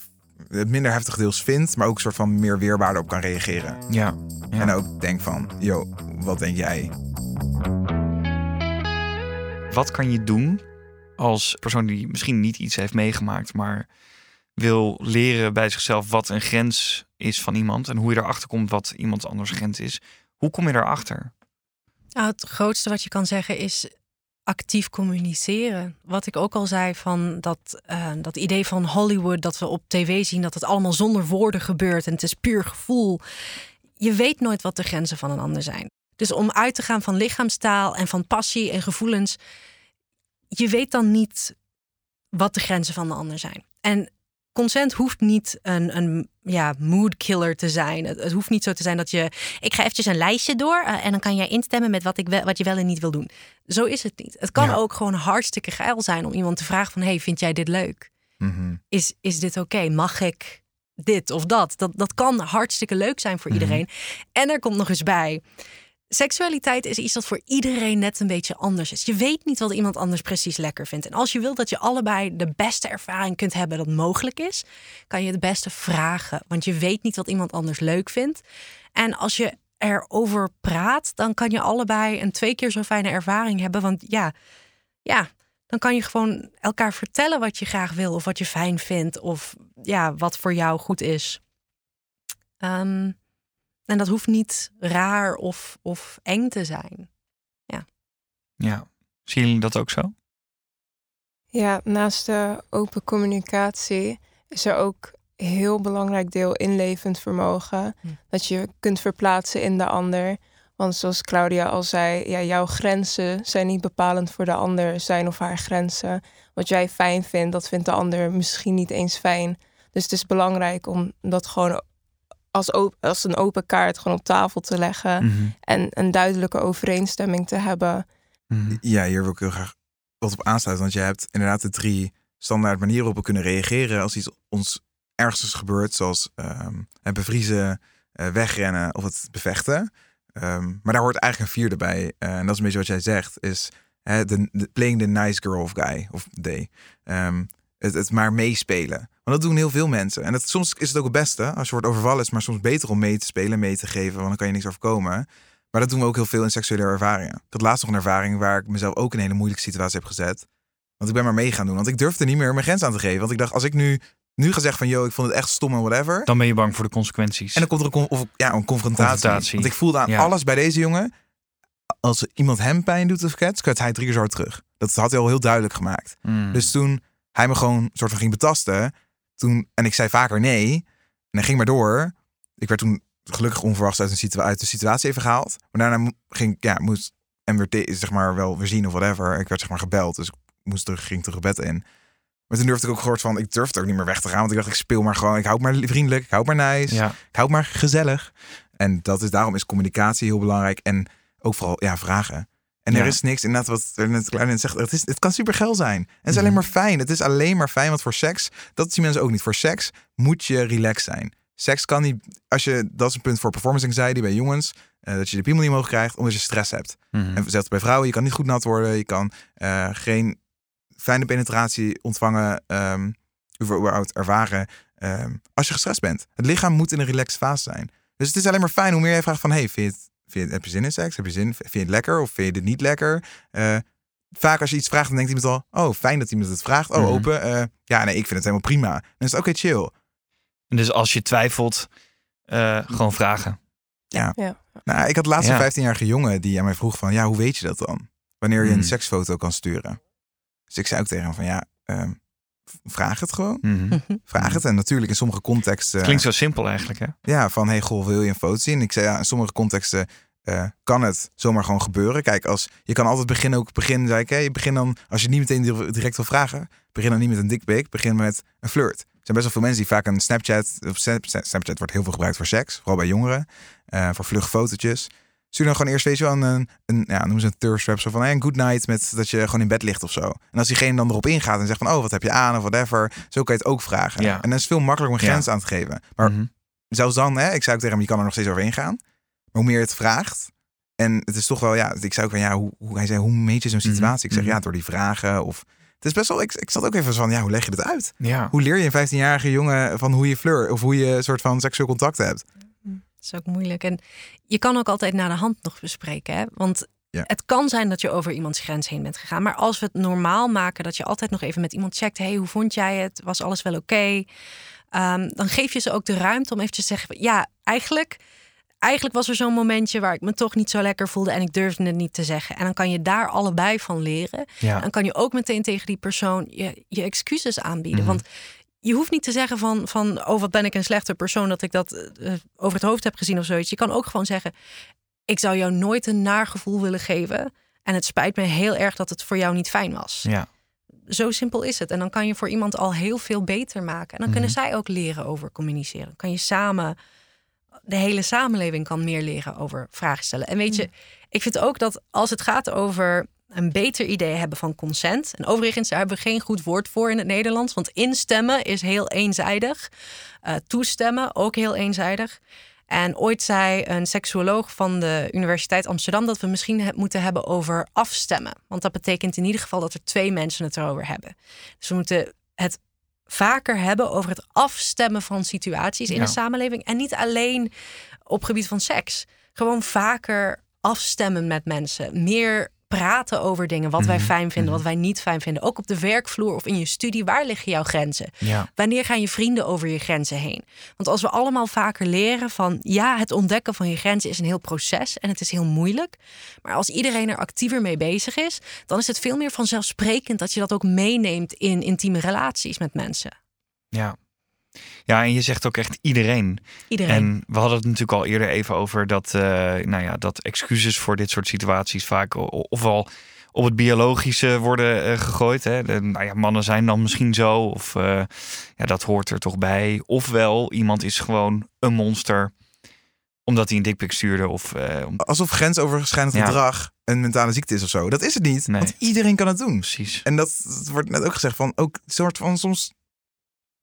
Speaker 4: het minder heftig deels vind, maar ook een soort van meer weerwaarde op kan reageren.
Speaker 2: Ja. ja.
Speaker 4: En ook denk van, yo, wat denk jij?
Speaker 2: Wat kan je doen als persoon die misschien niet iets heeft meegemaakt, maar wil leren bij zichzelf wat een grens is van iemand en hoe je erachter komt wat iemand anders grens is? Hoe kom je daarachter?
Speaker 1: Nou, het grootste wat je kan zeggen is actief communiceren. Wat ik ook al zei van dat, eh, dat idee van Hollywood, dat we op tv zien dat het allemaal zonder woorden gebeurt en het is puur gevoel. Je weet nooit wat de grenzen van een ander zijn. Dus om uit te gaan van lichaamstaal en van passie en gevoelens, je weet dan niet wat de grenzen van de ander zijn. En consent hoeft niet een, een ja, mood killer te zijn. Het, het hoeft niet zo te zijn dat je. Ik ga eventjes een lijstje door eh, en dan kan jij instemmen met wat, ik wel, wat je wel en niet wil doen. Zo is het niet. Het kan
Speaker 4: Ja.
Speaker 1: ook gewoon hartstikke geil zijn om iemand te vragen van... hey, vind jij dit leuk?
Speaker 4: Mhm.
Speaker 1: Is, is dit oké? Mag ik dit of dat? dat? Dat kan hartstikke leuk zijn voor iedereen. En er komt nog eens bij... Seksualiteit is iets dat voor iedereen net een beetje anders is. Je weet niet wat iemand anders precies lekker vindt. En als je wilt dat je allebei de beste ervaring kunt hebben dat mogelijk is, kan je het beste vragen. Want je weet niet wat iemand anders leuk vindt. En als je erover praat, dan kan je allebei een twee keer zo fijne ervaring hebben. Want ja, ja, dan kan je gewoon elkaar vertellen wat je graag wil of wat je fijn vindt of ja, wat voor jou goed is. Ehm, en dat hoeft niet raar of, of eng te zijn.
Speaker 2: Ja. Zien jullie dat ook zo?
Speaker 3: Ja, naast de open communicatie is er ook een heel belangrijk deel inlevend vermogen.
Speaker 1: Hm.
Speaker 3: Dat je kunt verplaatsen in de ander. Want zoals Claudia al zei, ja, jouw grenzen zijn niet bepalend voor de ander, zijn of haar grenzen. Wat jij fijn vindt, dat vindt de ander misschien niet eens fijn. Dus het is belangrijk om dat gewoon als, op- als een open kaart gewoon op tafel te leggen.
Speaker 2: Mhm.
Speaker 3: En een duidelijke overeenstemming te hebben.
Speaker 2: Mhm.
Speaker 4: Ja, hier wil ik heel graag wat op aansluiten. Want je hebt inderdaad de drie standaard manieren waarop we kunnen reageren als iets ons ergens is gebeurd. Zoals ehm, het bevriezen, eh, wegrennen of het bevechten. Ehm, maar daar hoort eigenlijk een vierde bij. Eh, en dat is een beetje wat jij zegt. Is hè, de, de- playing the nice girl of guy. Of. Ehm, het, het maar meespelen. Want dat doen heel veel mensen. En het, soms is het ook het beste. Als je wordt overvallen is het maar soms beter om mee te spelen, mee te geven. Want dan kan je niks overkomen. Maar dat doen we ook heel veel in seksuele ervaringen. Ik had laatst nog een ervaring waar ik mezelf ook in een hele moeilijke situatie heb gezet. Want ik ben maar mee gaan doen. Want ik durfde niet meer mijn grens aan te geven. Want ik dacht, als ik nu, nu ga zeggen van... yo, ik vond het echt stom en whatever.
Speaker 2: Dan ben je bang voor de consequenties.
Speaker 4: En dan komt er een, of, ja, een confrontatie.
Speaker 2: Confrontatie.
Speaker 4: Want ik voelde aan
Speaker 2: Ja.
Speaker 4: alles bij deze jongen. Als iemand hem pijn doet of kets, kut hij drie keer zo hard terug. Dat had hij al heel duidelijk gemaakt.
Speaker 2: Mm.
Speaker 4: Dus toen hij me gewoon soort van ging betasten. Toen, en ik zei vaker nee. En hij ging maar door. Ik werd toen gelukkig onverwachts uit, een uit de situatie even gehaald. Maar daarna ging ik, ja, moest en weer te- zeg maar wel weer zien of whatever. Ik werd zeg maar gebeld, dus ik moest terug, ging terug bed in. Maar toen durfde ik ook gehoord van, ik durfde ook niet meer weg te gaan. Want ik dacht, ik speel maar gewoon, ik hou maar vriendelijk, ik hou maar nice,
Speaker 2: ja.
Speaker 4: ik hou maar gezellig. En dat is, daarom is communicatie heel belangrijk. En ook vooral, ja, vragen. En er
Speaker 2: Ja.
Speaker 4: is niks, inderdaad, wat er net Klein net zegt, het, is, het kan super geil zijn. En het is
Speaker 2: Mhm.
Speaker 4: alleen maar fijn. Het is alleen maar fijn, want voor seks, dat zien mensen ook niet. Voor seks moet je relaxed zijn. Seks kan niet, als je, dat is een punt voor performance anxiety bij jongens, eh, dat je de piemel niet omhoog krijgt, omdat je stress hebt.
Speaker 2: Mhm.
Speaker 4: En zelfs bij vrouwen, je kan niet goed nat worden, je kan eh, geen fijne penetratie ontvangen, ehm überhaupt ervaren, ehm, als je gestrest bent. Het lichaam moet in een relaxed fase zijn. Dus het is alleen maar fijn hoe meer jij vraagt van, hey, vind je het, vind je heb je zin in seks? Heb je zin, vind je het lekker of vind je dit niet lekker? Eh, vaak als je iets vraagt, dan denkt iemand al, oh, fijn dat iemand het vraagt. Oh,
Speaker 2: Mhm.
Speaker 4: open. Eh, ja, nee, ik vind het helemaal prima. Dan is het oké, chill.
Speaker 2: En Dus als je twijfelt, eh, gewoon vragen.
Speaker 4: Nou, ik had laatst
Speaker 2: Ja.
Speaker 4: een 15-jarige jongen die aan mij vroeg van, ja, hoe weet je dat dan? Wanneer je een seksfoto kan sturen. Dus ik zei ook tegen hem van, ja, ehm, vraag het gewoon.
Speaker 2: Mhm.
Speaker 4: Vraag het. En natuurlijk in sommige contexten,
Speaker 2: Klinkt zo simpel eigenlijk, hè?
Speaker 4: ja, van, hey, goh, wil je een foto zien? Ik zei, ja, in sommige contexten eh, kan het zomaar gewoon gebeuren. Kijk, als, je kan altijd beginnen, ook begin, zei ik, hè, je begin dan, als je niet meteen di- direct wil vragen, begin dan niet met een dickpic, begin met een flirt. Er zijn best wel veel mensen die vaak een Snapchat, Snapchat wordt heel veel gebruikt voor seks, vooral bij jongeren, eh, voor vlugge fotootjes. Stuur dan gewoon eerst, weet je wel, een, een, ja, noem ze een thirst trap. Zo van, hey, een good night met dat je gewoon in bed ligt of zo. En als diegene dan erop ingaat en zegt van, oh, wat heb je aan of whatever. Zo kan je het ook vragen.
Speaker 2: Ja.
Speaker 4: En dan is het veel makkelijker om een grens aan te geven. Maar
Speaker 2: Mhm.
Speaker 4: zelfs dan, hè, ik zou ook tegen hem, je kan er nog steeds over ingaan. Maar hoe meer je het vraagt. En het is toch wel, ja, ik zou ook van, ja, hoe, hoe hij zei, hoe meet je zo'n
Speaker 2: Mhm,
Speaker 4: situatie? Ik zeg,
Speaker 2: mhm.
Speaker 4: ja, door die vragen of... Het is best wel, ik, ik zat ook even van, ja, hoe leg je dit uit?
Speaker 2: Ja.
Speaker 4: Hoe leer je een 15-jarige jongen van hoe je flirt of hoe je een soort van seksueel contact hebt?
Speaker 1: Is ook moeilijk. En je kan ook altijd naar de hand nog bespreken. Hè? Want
Speaker 4: Ja.
Speaker 1: het kan zijn dat je over iemands grens heen bent gegaan. Maar als we het normaal maken dat je altijd nog even met iemand checkt. hey, hoe vond jij het? Was alles wel oké? Ehm, dan geef je ze ook de ruimte om even te zeggen... ja, eigenlijk, eigenlijk was er zo'n momentje waar ik me toch niet zo lekker voelde... en ik durfde het niet te zeggen. En dan kan je daar allebei van leren.
Speaker 2: Ja.
Speaker 1: Dan kan je ook meteen tegen die persoon je, je excuses aanbieden.
Speaker 2: Mhm.
Speaker 1: Want je hoeft niet te zeggen van, van, oh wat ben ik een slechte persoon dat ik dat eh, over het hoofd heb gezien of zoiets. Je kan ook gewoon zeggen, ik zou jou nooit een naar gevoel willen geven. En het spijt me heel erg dat het voor jou niet fijn was.
Speaker 2: Ja.
Speaker 1: Zo simpel is het. En dan kan je voor iemand al heel veel beter maken. En dan kunnen zij ook leren over communiceren. Dan kan je samen, de hele samenleving kan meer leren over vragen stellen. En weet je, ik vind ook dat als het gaat over een beter idee hebben van consent. En overigens, daar hebben we geen goed woord voor in het Nederlands. Want instemmen is heel eenzijdig. Eh, toestemmen ook heel eenzijdig. En ooit zei een seksuoloog van de Universiteit Amsterdam dat we misschien het moeten hebben over afstemmen. Want dat betekent in ieder geval dat er twee mensen het erover hebben. Dus we moeten het vaker hebben over het afstemmen van situaties in
Speaker 2: Ja.
Speaker 1: de samenleving. En niet alleen op gebied van seks. Gewoon vaker afstemmen met mensen. Meer praten over dingen. Wat wij
Speaker 2: Mhm,
Speaker 1: fijn vinden,
Speaker 2: mhm.
Speaker 1: wat wij niet fijn vinden. Ook op de werkvloer of in je studie. Waar liggen jouw grenzen?
Speaker 2: Ja.
Speaker 1: Wanneer gaan je vrienden over je grenzen heen? Want als we allemaal vaker leren van ja, het ontdekken van je grenzen is een heel proces en het is heel moeilijk. Maar als iedereen er actiever mee bezig is, dan is het veel meer vanzelfsprekend dat je dat ook meeneemt in intieme relaties met mensen.
Speaker 2: Ja. Ja, en je zegt ook echt iedereen.
Speaker 1: Iedereen.
Speaker 2: En we hadden het natuurlijk al eerder even over dat, eh, nou ja, dat excuses voor dit soort situaties vaak ofwel op het biologische worden eh, gegooid. Hè. De, nou ja, mannen zijn dan misschien zo, of eh, ja, dat hoort er toch bij. Ofwel, iemand is gewoon een monster omdat hij een dikpik stuurde. Of, eh, om-
Speaker 4: Alsof grensoverschrijdend
Speaker 2: Ja.
Speaker 4: gedrag een mentale ziekte is of zo. Dat is het niet,
Speaker 2: Nee.
Speaker 4: want iedereen kan het doen.
Speaker 2: precies.
Speaker 4: En dat, dat wordt net ook gezegd van, ook een soort van soms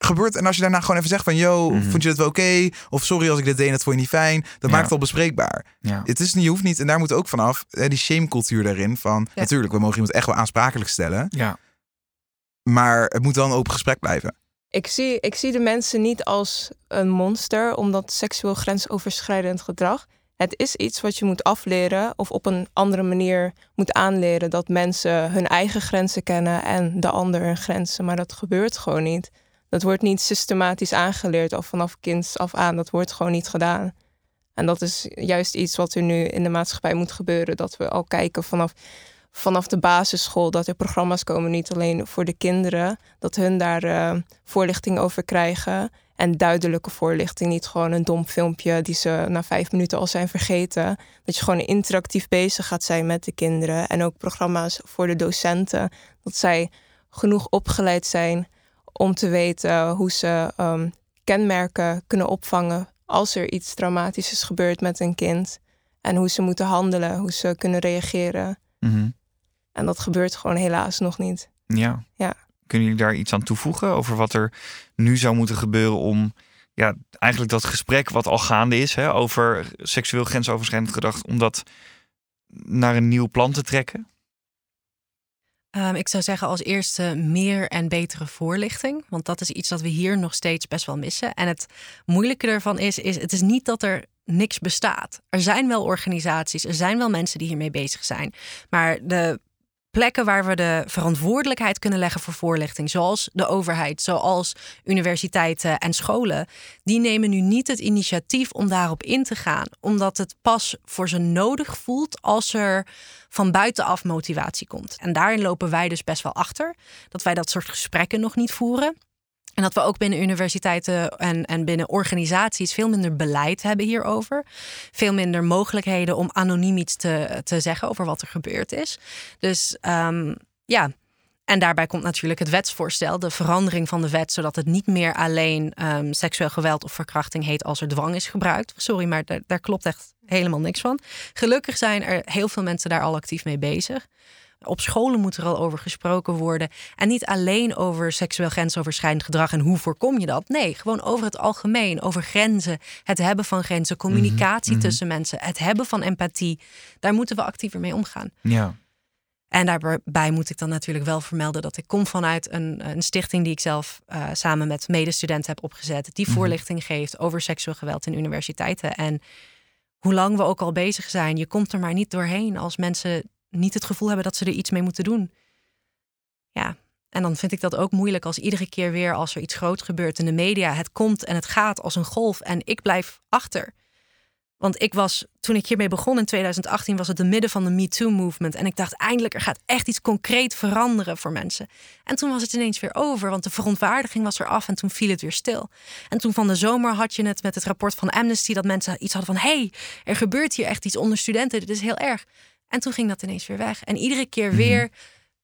Speaker 4: gebeurt. En als je daarna gewoon even zegt van, yo,
Speaker 2: Mhm.
Speaker 4: vond je het wel oké? Of sorry als ik dit deed, dat vond je niet fijn. Dat
Speaker 2: Ja.
Speaker 4: maakt het al bespreekbaar.
Speaker 2: Ja.
Speaker 4: Het is niet, je hoeft niet, en daar moet ook vanaf, hè, die shamecultuur daarin van,
Speaker 1: Ja.
Speaker 4: natuurlijk, we mogen iemand echt wel aansprakelijk stellen.
Speaker 2: Ja.
Speaker 4: Maar het moet dan een open gesprek blijven.
Speaker 3: Ik zie, ik zie de mensen niet als een monster, omdat seksueel grensoverschrijdend gedrag. Het is iets wat je moet afleren of op een andere manier moet aanleren. Dat mensen hun eigen grenzen kennen en de ander hun grenzen. Maar dat gebeurt gewoon niet. Dat wordt niet systematisch aangeleerd of vanaf kinds af aan. Dat wordt gewoon niet gedaan. En dat is juist iets wat er nu in de maatschappij moet gebeuren. Dat we al kijken vanaf, vanaf de basisschool dat er programma's komen, niet alleen voor de kinderen, dat hun daar eh, voorlichting over krijgen. En duidelijke voorlichting, niet gewoon een dom filmpje die ze na vijf minuten al zijn vergeten. Dat je gewoon interactief bezig gaat zijn met de kinderen. En ook programma's voor de docenten. Dat zij genoeg opgeleid zijn om te weten hoe ze ehm, kenmerken kunnen opvangen als er iets traumatisch is gebeurd met een kind. En hoe ze moeten handelen, hoe ze kunnen reageren.
Speaker 2: Mhm.
Speaker 3: En dat gebeurt gewoon helaas nog niet.
Speaker 2: Ja.
Speaker 3: Ja.
Speaker 2: Kunnen jullie daar iets aan toevoegen over wat er nu zou moeten gebeuren om ja, eigenlijk dat gesprek wat al gaande is hè, over seksueel grensoverschrijdend gedrag, om dat naar een nieuw plan te trekken?
Speaker 1: Ehm, ik zou zeggen als eerste meer en betere voorlichting. Want dat is iets dat we hier nog steeds best wel missen. En het moeilijke ervan is, is het is niet dat er niks bestaat. Er zijn wel organisaties, er zijn wel mensen die hiermee bezig zijn. Maar de plekken waar we de verantwoordelijkheid kunnen leggen voor voorlichting, zoals de overheid, zoals universiteiten en scholen, die nemen nu niet het initiatief om daarop in te gaan, omdat het pas voor ze nodig voelt als er van buitenaf motivatie komt. En daarin lopen wij dus best wel achter, dat wij dat soort gesprekken nog niet voeren. En dat we ook binnen universiteiten en, en binnen organisaties veel minder beleid hebben hierover. Veel minder mogelijkheden om anoniem iets te, te zeggen over wat er gebeurd is. Dus ehm, ja, En daarbij komt natuurlijk het wetsvoorstel, de verandering van de wet, zodat het niet meer alleen ehm, seksueel geweld of verkrachting heet als er dwang is gebruikt. Sorry, maar daar, daar klopt echt helemaal niks van. Gelukkig zijn er heel veel mensen daar al actief mee bezig. Op scholen moet er al over gesproken worden. En niet alleen over seksueel grensoverschrijdend gedrag en hoe voorkom je dat. Nee, gewoon over het algemeen. Over grenzen. Het hebben van grenzen. Communicatie
Speaker 2: Mhm, mhm.
Speaker 1: tussen mensen. Het hebben van empathie. Daar moeten we actiever mee omgaan.
Speaker 2: Ja.
Speaker 1: En daarbij moet ik dan natuurlijk wel vermelden dat ik kom vanuit een, een stichting die ik zelf eh, samen met medestudenten heb opgezet. Die
Speaker 2: Mhm.
Speaker 1: voorlichting geeft over seksueel geweld in universiteiten. En hoe lang we ook al bezig zijn, je komt er maar niet doorheen als mensen niet het gevoel hebben dat ze er iets mee moeten doen. Ja, en dan vind ik dat ook moeilijk als iedere keer weer als er iets groot gebeurt in de media, het komt en het gaat als een golf en ik blijf achter. Want ik was, toen ik hiermee begon in 2018, was het de midden van de MeToo-movement. En ik dacht, eindelijk, er gaat echt iets concreet veranderen voor mensen. En toen was het ineens weer over, want de verontwaardiging was er af en toen viel het weer stil. En toen van de zomer had je het met het rapport van Amnesty, dat mensen iets hadden van, hé, hey, er gebeurt hier echt iets onder studenten, dit is heel erg. En toen ging dat ineens weer weg. En iedere keer weer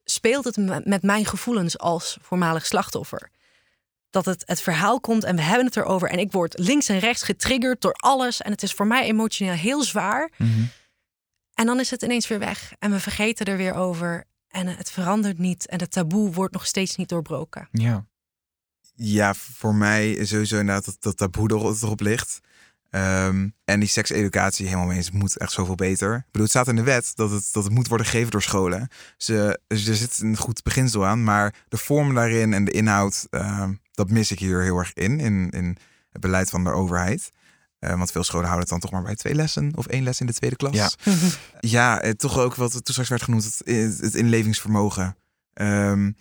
Speaker 1: speelt het me- met mijn gevoelens als voormalig slachtoffer. Dat het, het verhaal komt en we hebben het erover. En ik word links en rechts getriggerd door alles. En het is voor mij emotioneel heel zwaar.
Speaker 2: Mhm.
Speaker 1: En dan is het ineens weer weg. En we vergeten er weer over. En het verandert niet. En het taboe wordt nog steeds niet doorbroken.
Speaker 2: Ja.
Speaker 4: Ja, voor mij is sowieso inderdaad dat, dat taboe er- erop ligt. Ehm, en die sekseducatie helemaal mee eens, moet echt zoveel beter. Ik bedoel, het staat in de wet dat het, dat het moet worden gegeven door scholen. Dus, eh, dus er zit een goed beginsel aan. Maar de vorm daarin en de inhoud, ehm, dat mis ik hier heel erg in. In, in het beleid van de overheid. Eh, want veel scholen houden het dan toch maar bij twee lessen of één les in de tweede klas.
Speaker 2: Ja.
Speaker 4: Ja, eh, toch ook wat toen straks werd genoemd, het, het inlevingsvermogen. Ehm,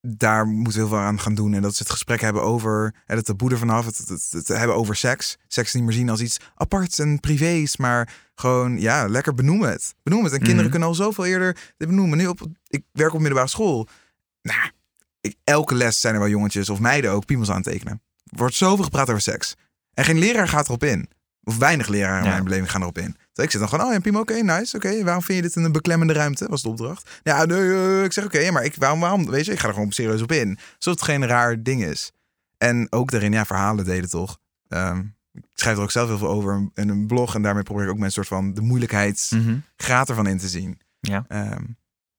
Speaker 4: daar moeten we heel veel aan gaan doen. En dat is het gesprek hebben over hè, het taboe ervan af. Het, het, het, hebben over seks. Seks niet meer zien als iets aparts en privés. Maar gewoon, ja, lekker benoem het. Benoem het. En kinderen
Speaker 2: Mhm.
Speaker 4: kunnen al zoveel eerder dit benoemen. Nu op, ik werk op middelbare school. Nou, ik, elke les zijn er wel jongetjes of meiden ook piemels aan het tekenen. Er wordt zoveel gepraat over seks. En geen leraar gaat erop in. Of weinig leraren in
Speaker 2: Ja.
Speaker 4: mijn beleving gaan erop in. Dus ik zit dan gewoon, oh ja, oké, nice. Oké, waarom vind je dit een beklemmende ruimte? Was de opdracht. Ja, nee, eh, ik zeg oké, maar ik, waarom, waarom? Weet je, ik ga er gewoon serieus op in. Alsof het geen raar ding is. En ook daarin, ja, verhalen delen toch. Ehm, ik schrijf er ook zelf heel veel over in een blog. En daarmee probeer ik ook mijn soort van de moeilijkheidsgraad
Speaker 2: Mhm.
Speaker 4: ervan in te zien.
Speaker 2: Ja.
Speaker 4: Ehm,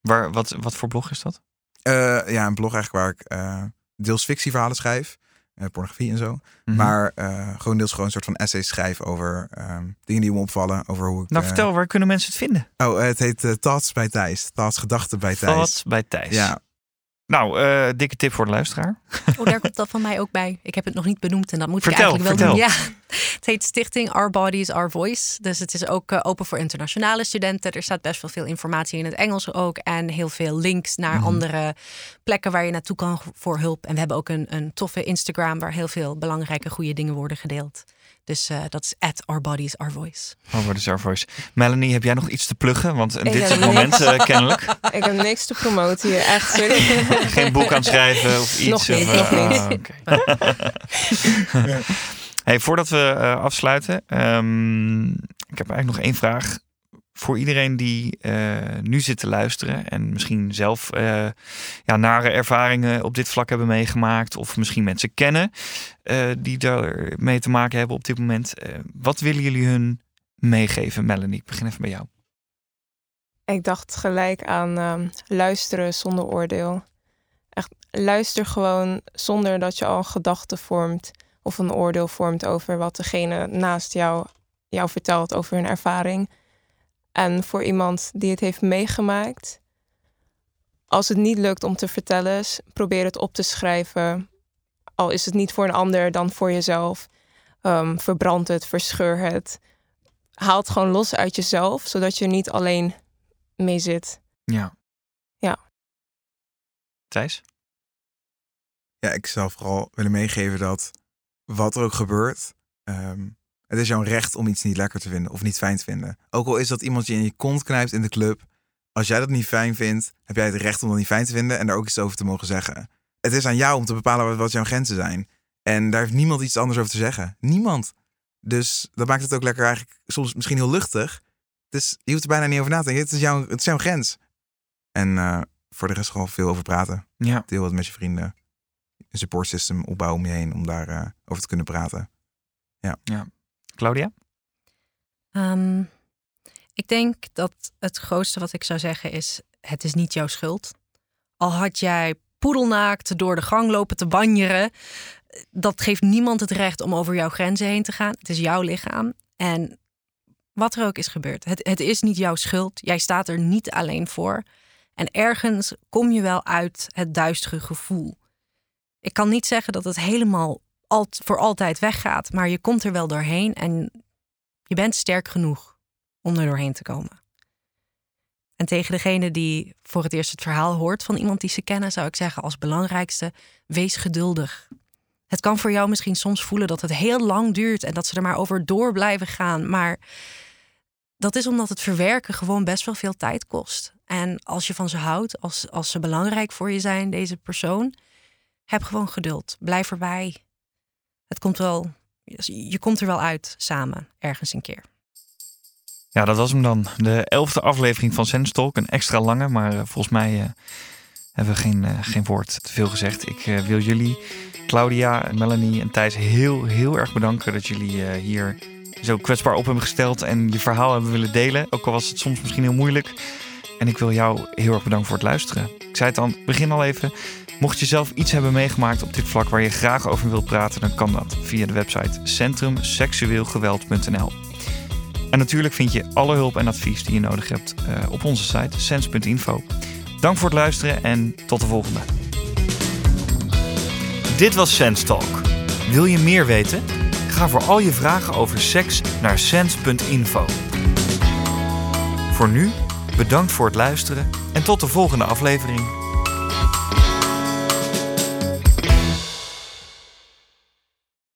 Speaker 2: Waar, wat, wat voor blog is dat?
Speaker 4: eh, ja, een blog eigenlijk waar ik eh, deels fictieverhalen schrijf. Eh, pornografie en zo.
Speaker 2: Mhm.
Speaker 4: Maar eh, gewoon deels gewoon een soort van essays schrijf over ehm, dingen die me opvallen. Over hoe ik...
Speaker 2: Nou,
Speaker 4: eh,
Speaker 2: vertel, waar kunnen mensen het vinden?
Speaker 4: Oh, het heet Thoughts bij Thijs. Thoughts, gedachten bij Thijs.
Speaker 2: Wat bij Thijs.
Speaker 4: Ja,
Speaker 2: Nou, eh, dikke tip voor de luisteraar.
Speaker 1: Oh, daar komt dat van mij ook bij. Ik heb het nog niet benoemd en dat moet
Speaker 2: Vertel,
Speaker 1: ik eigenlijk wel
Speaker 2: vertel.
Speaker 1: doen. Ja. Het heet Stichting Our Bodies, Our Voice. Dus het is ook eh, open voor internationale studenten. Er staat best wel veel informatie in het Engels ook. En heel veel links naar
Speaker 2: Mhm.
Speaker 1: andere plekken waar je naartoe kan voor hulp. En we hebben ook een, een toffe Instagram waar heel veel belangrijke goede dingen worden gedeeld. Dus eh, dat is at Our Bodies, Our Voice.
Speaker 2: Over de Star Voice. Melanie, heb jij nog iets te pluggen? Want
Speaker 3: Ik
Speaker 2: dit is het moment eh, kennelijk.
Speaker 3: Ik heb niks te promoten hier, echt. Sorry.
Speaker 2: Geen boek aan het schrijven of iets.
Speaker 3: Nog niet,
Speaker 2: of,
Speaker 3: nog niet.
Speaker 2: ah, oké. hey, voordat we eh, afsluiten. ehm, ik heb eigenlijk nog één vraag. Voor iedereen die eh, nu zit te luisteren en misschien zelf eh, ja, nare ervaringen op dit vlak hebben meegemaakt, of misschien mensen kennen die daar mee te maken hebben op dit moment. wat willen jullie hun meegeven, Melanie? Ik begin even bij jou.
Speaker 3: Ik dacht gelijk aan ehm, luisteren zonder oordeel. Echt, luister gewoon zonder dat je al een gedachte vormt of een oordeel vormt over wat degene naast jou, jou vertelt over hun ervaring. En voor iemand die het heeft meegemaakt, als het niet lukt om te vertellen, probeer het op te schrijven. Al is het niet voor een ander dan voor jezelf. Ehm, verbrand het, verscheur het. Haal het gewoon los uit jezelf, zodat je niet alleen mee zit.
Speaker 2: Ja.
Speaker 3: Ja.
Speaker 2: Thijs?
Speaker 4: ja, ik zou vooral willen meegeven dat wat er ook gebeurt, ehm, het is jouw recht om iets niet lekker te vinden of niet fijn te vinden. Ook al is dat iemand je in je kont knijpt in de club, als jij dat niet fijn vindt, heb jij het recht om dat niet fijn te vinden en daar ook iets over te mogen zeggen. Het is aan jou om te bepalen wat- wat jouw grenzen zijn. En daar heeft niemand iets anders over te zeggen. Niemand. Dus dat maakt het ook lekker eigenlijk soms misschien heel luchtig. Dus je hoeft er bijna niet over na te denken. Het is jouw, het is jouw grens. En eh, voor de rest gewoon veel over praten.
Speaker 2: Ja.
Speaker 4: Deel het met je vrienden. Een support system opbouwen om je heen om daar eh, over te kunnen praten.
Speaker 2: Claudia?
Speaker 1: Ehm, ik denk dat het grootste wat ik zou zeggen is: het is niet jouw schuld. Al had jij poedelnaakt door de gang lopen te banjeren, dat geeft niemand het recht om over jouw grenzen heen te gaan. Het is jouw lichaam. En wat er ook is gebeurd, het, het is niet jouw schuld. Jij staat er niet alleen voor. En ergens kom je wel uit het duistere gevoel. Ik kan niet zeggen dat het helemaal alt, voor altijd weggaat, maar je komt er wel doorheen en je bent sterk genoeg om er doorheen te komen. En tegen degene die voor het eerst het verhaal hoort van iemand die ze kennen, zou ik zeggen als belangrijkste: wees geduldig. Het kan voor jou misschien soms voelen dat het heel lang duurt en dat ze er maar over door blijven gaan. Maar dat is omdat het verwerken gewoon best wel veel tijd kost. En als je van ze houdt, als, als ze belangrijk voor je zijn, deze persoon, heb gewoon geduld. Blijf erbij. Het komt wel, je komt er wel uit samen, ergens een keer.
Speaker 2: Ja, dat was hem dan. De elfde aflevering van Senstalk. Een extra lange, maar eh, volgens mij eh, hebben we geen, eh, geen woord te veel gezegd. Ik wil jullie, Claudia, Melanie en Thijs, heel, heel erg bedanken dat jullie hier zo kwetsbaar op hebben gesteld en je verhaal hebben willen delen. Ook al was het soms misschien heel moeilijk. En ik wil jou heel erg bedanken voor het luisteren. Ik zei het aan begin al even. Mocht je zelf iets hebben meegemaakt op dit vlak waar je graag over wilt praten, dan kan dat via de website centrumseksueelgeweld.nl. En natuurlijk vind je alle hulp en advies die je nodig hebt eh, op onze site sens.info. Dank voor het luisteren en tot de volgende. Dit was Sense Talk. Wil je meer weten? Ga voor al je vragen over seks naar sens.info. Voor nu, bedankt voor het luisteren en tot de volgende aflevering.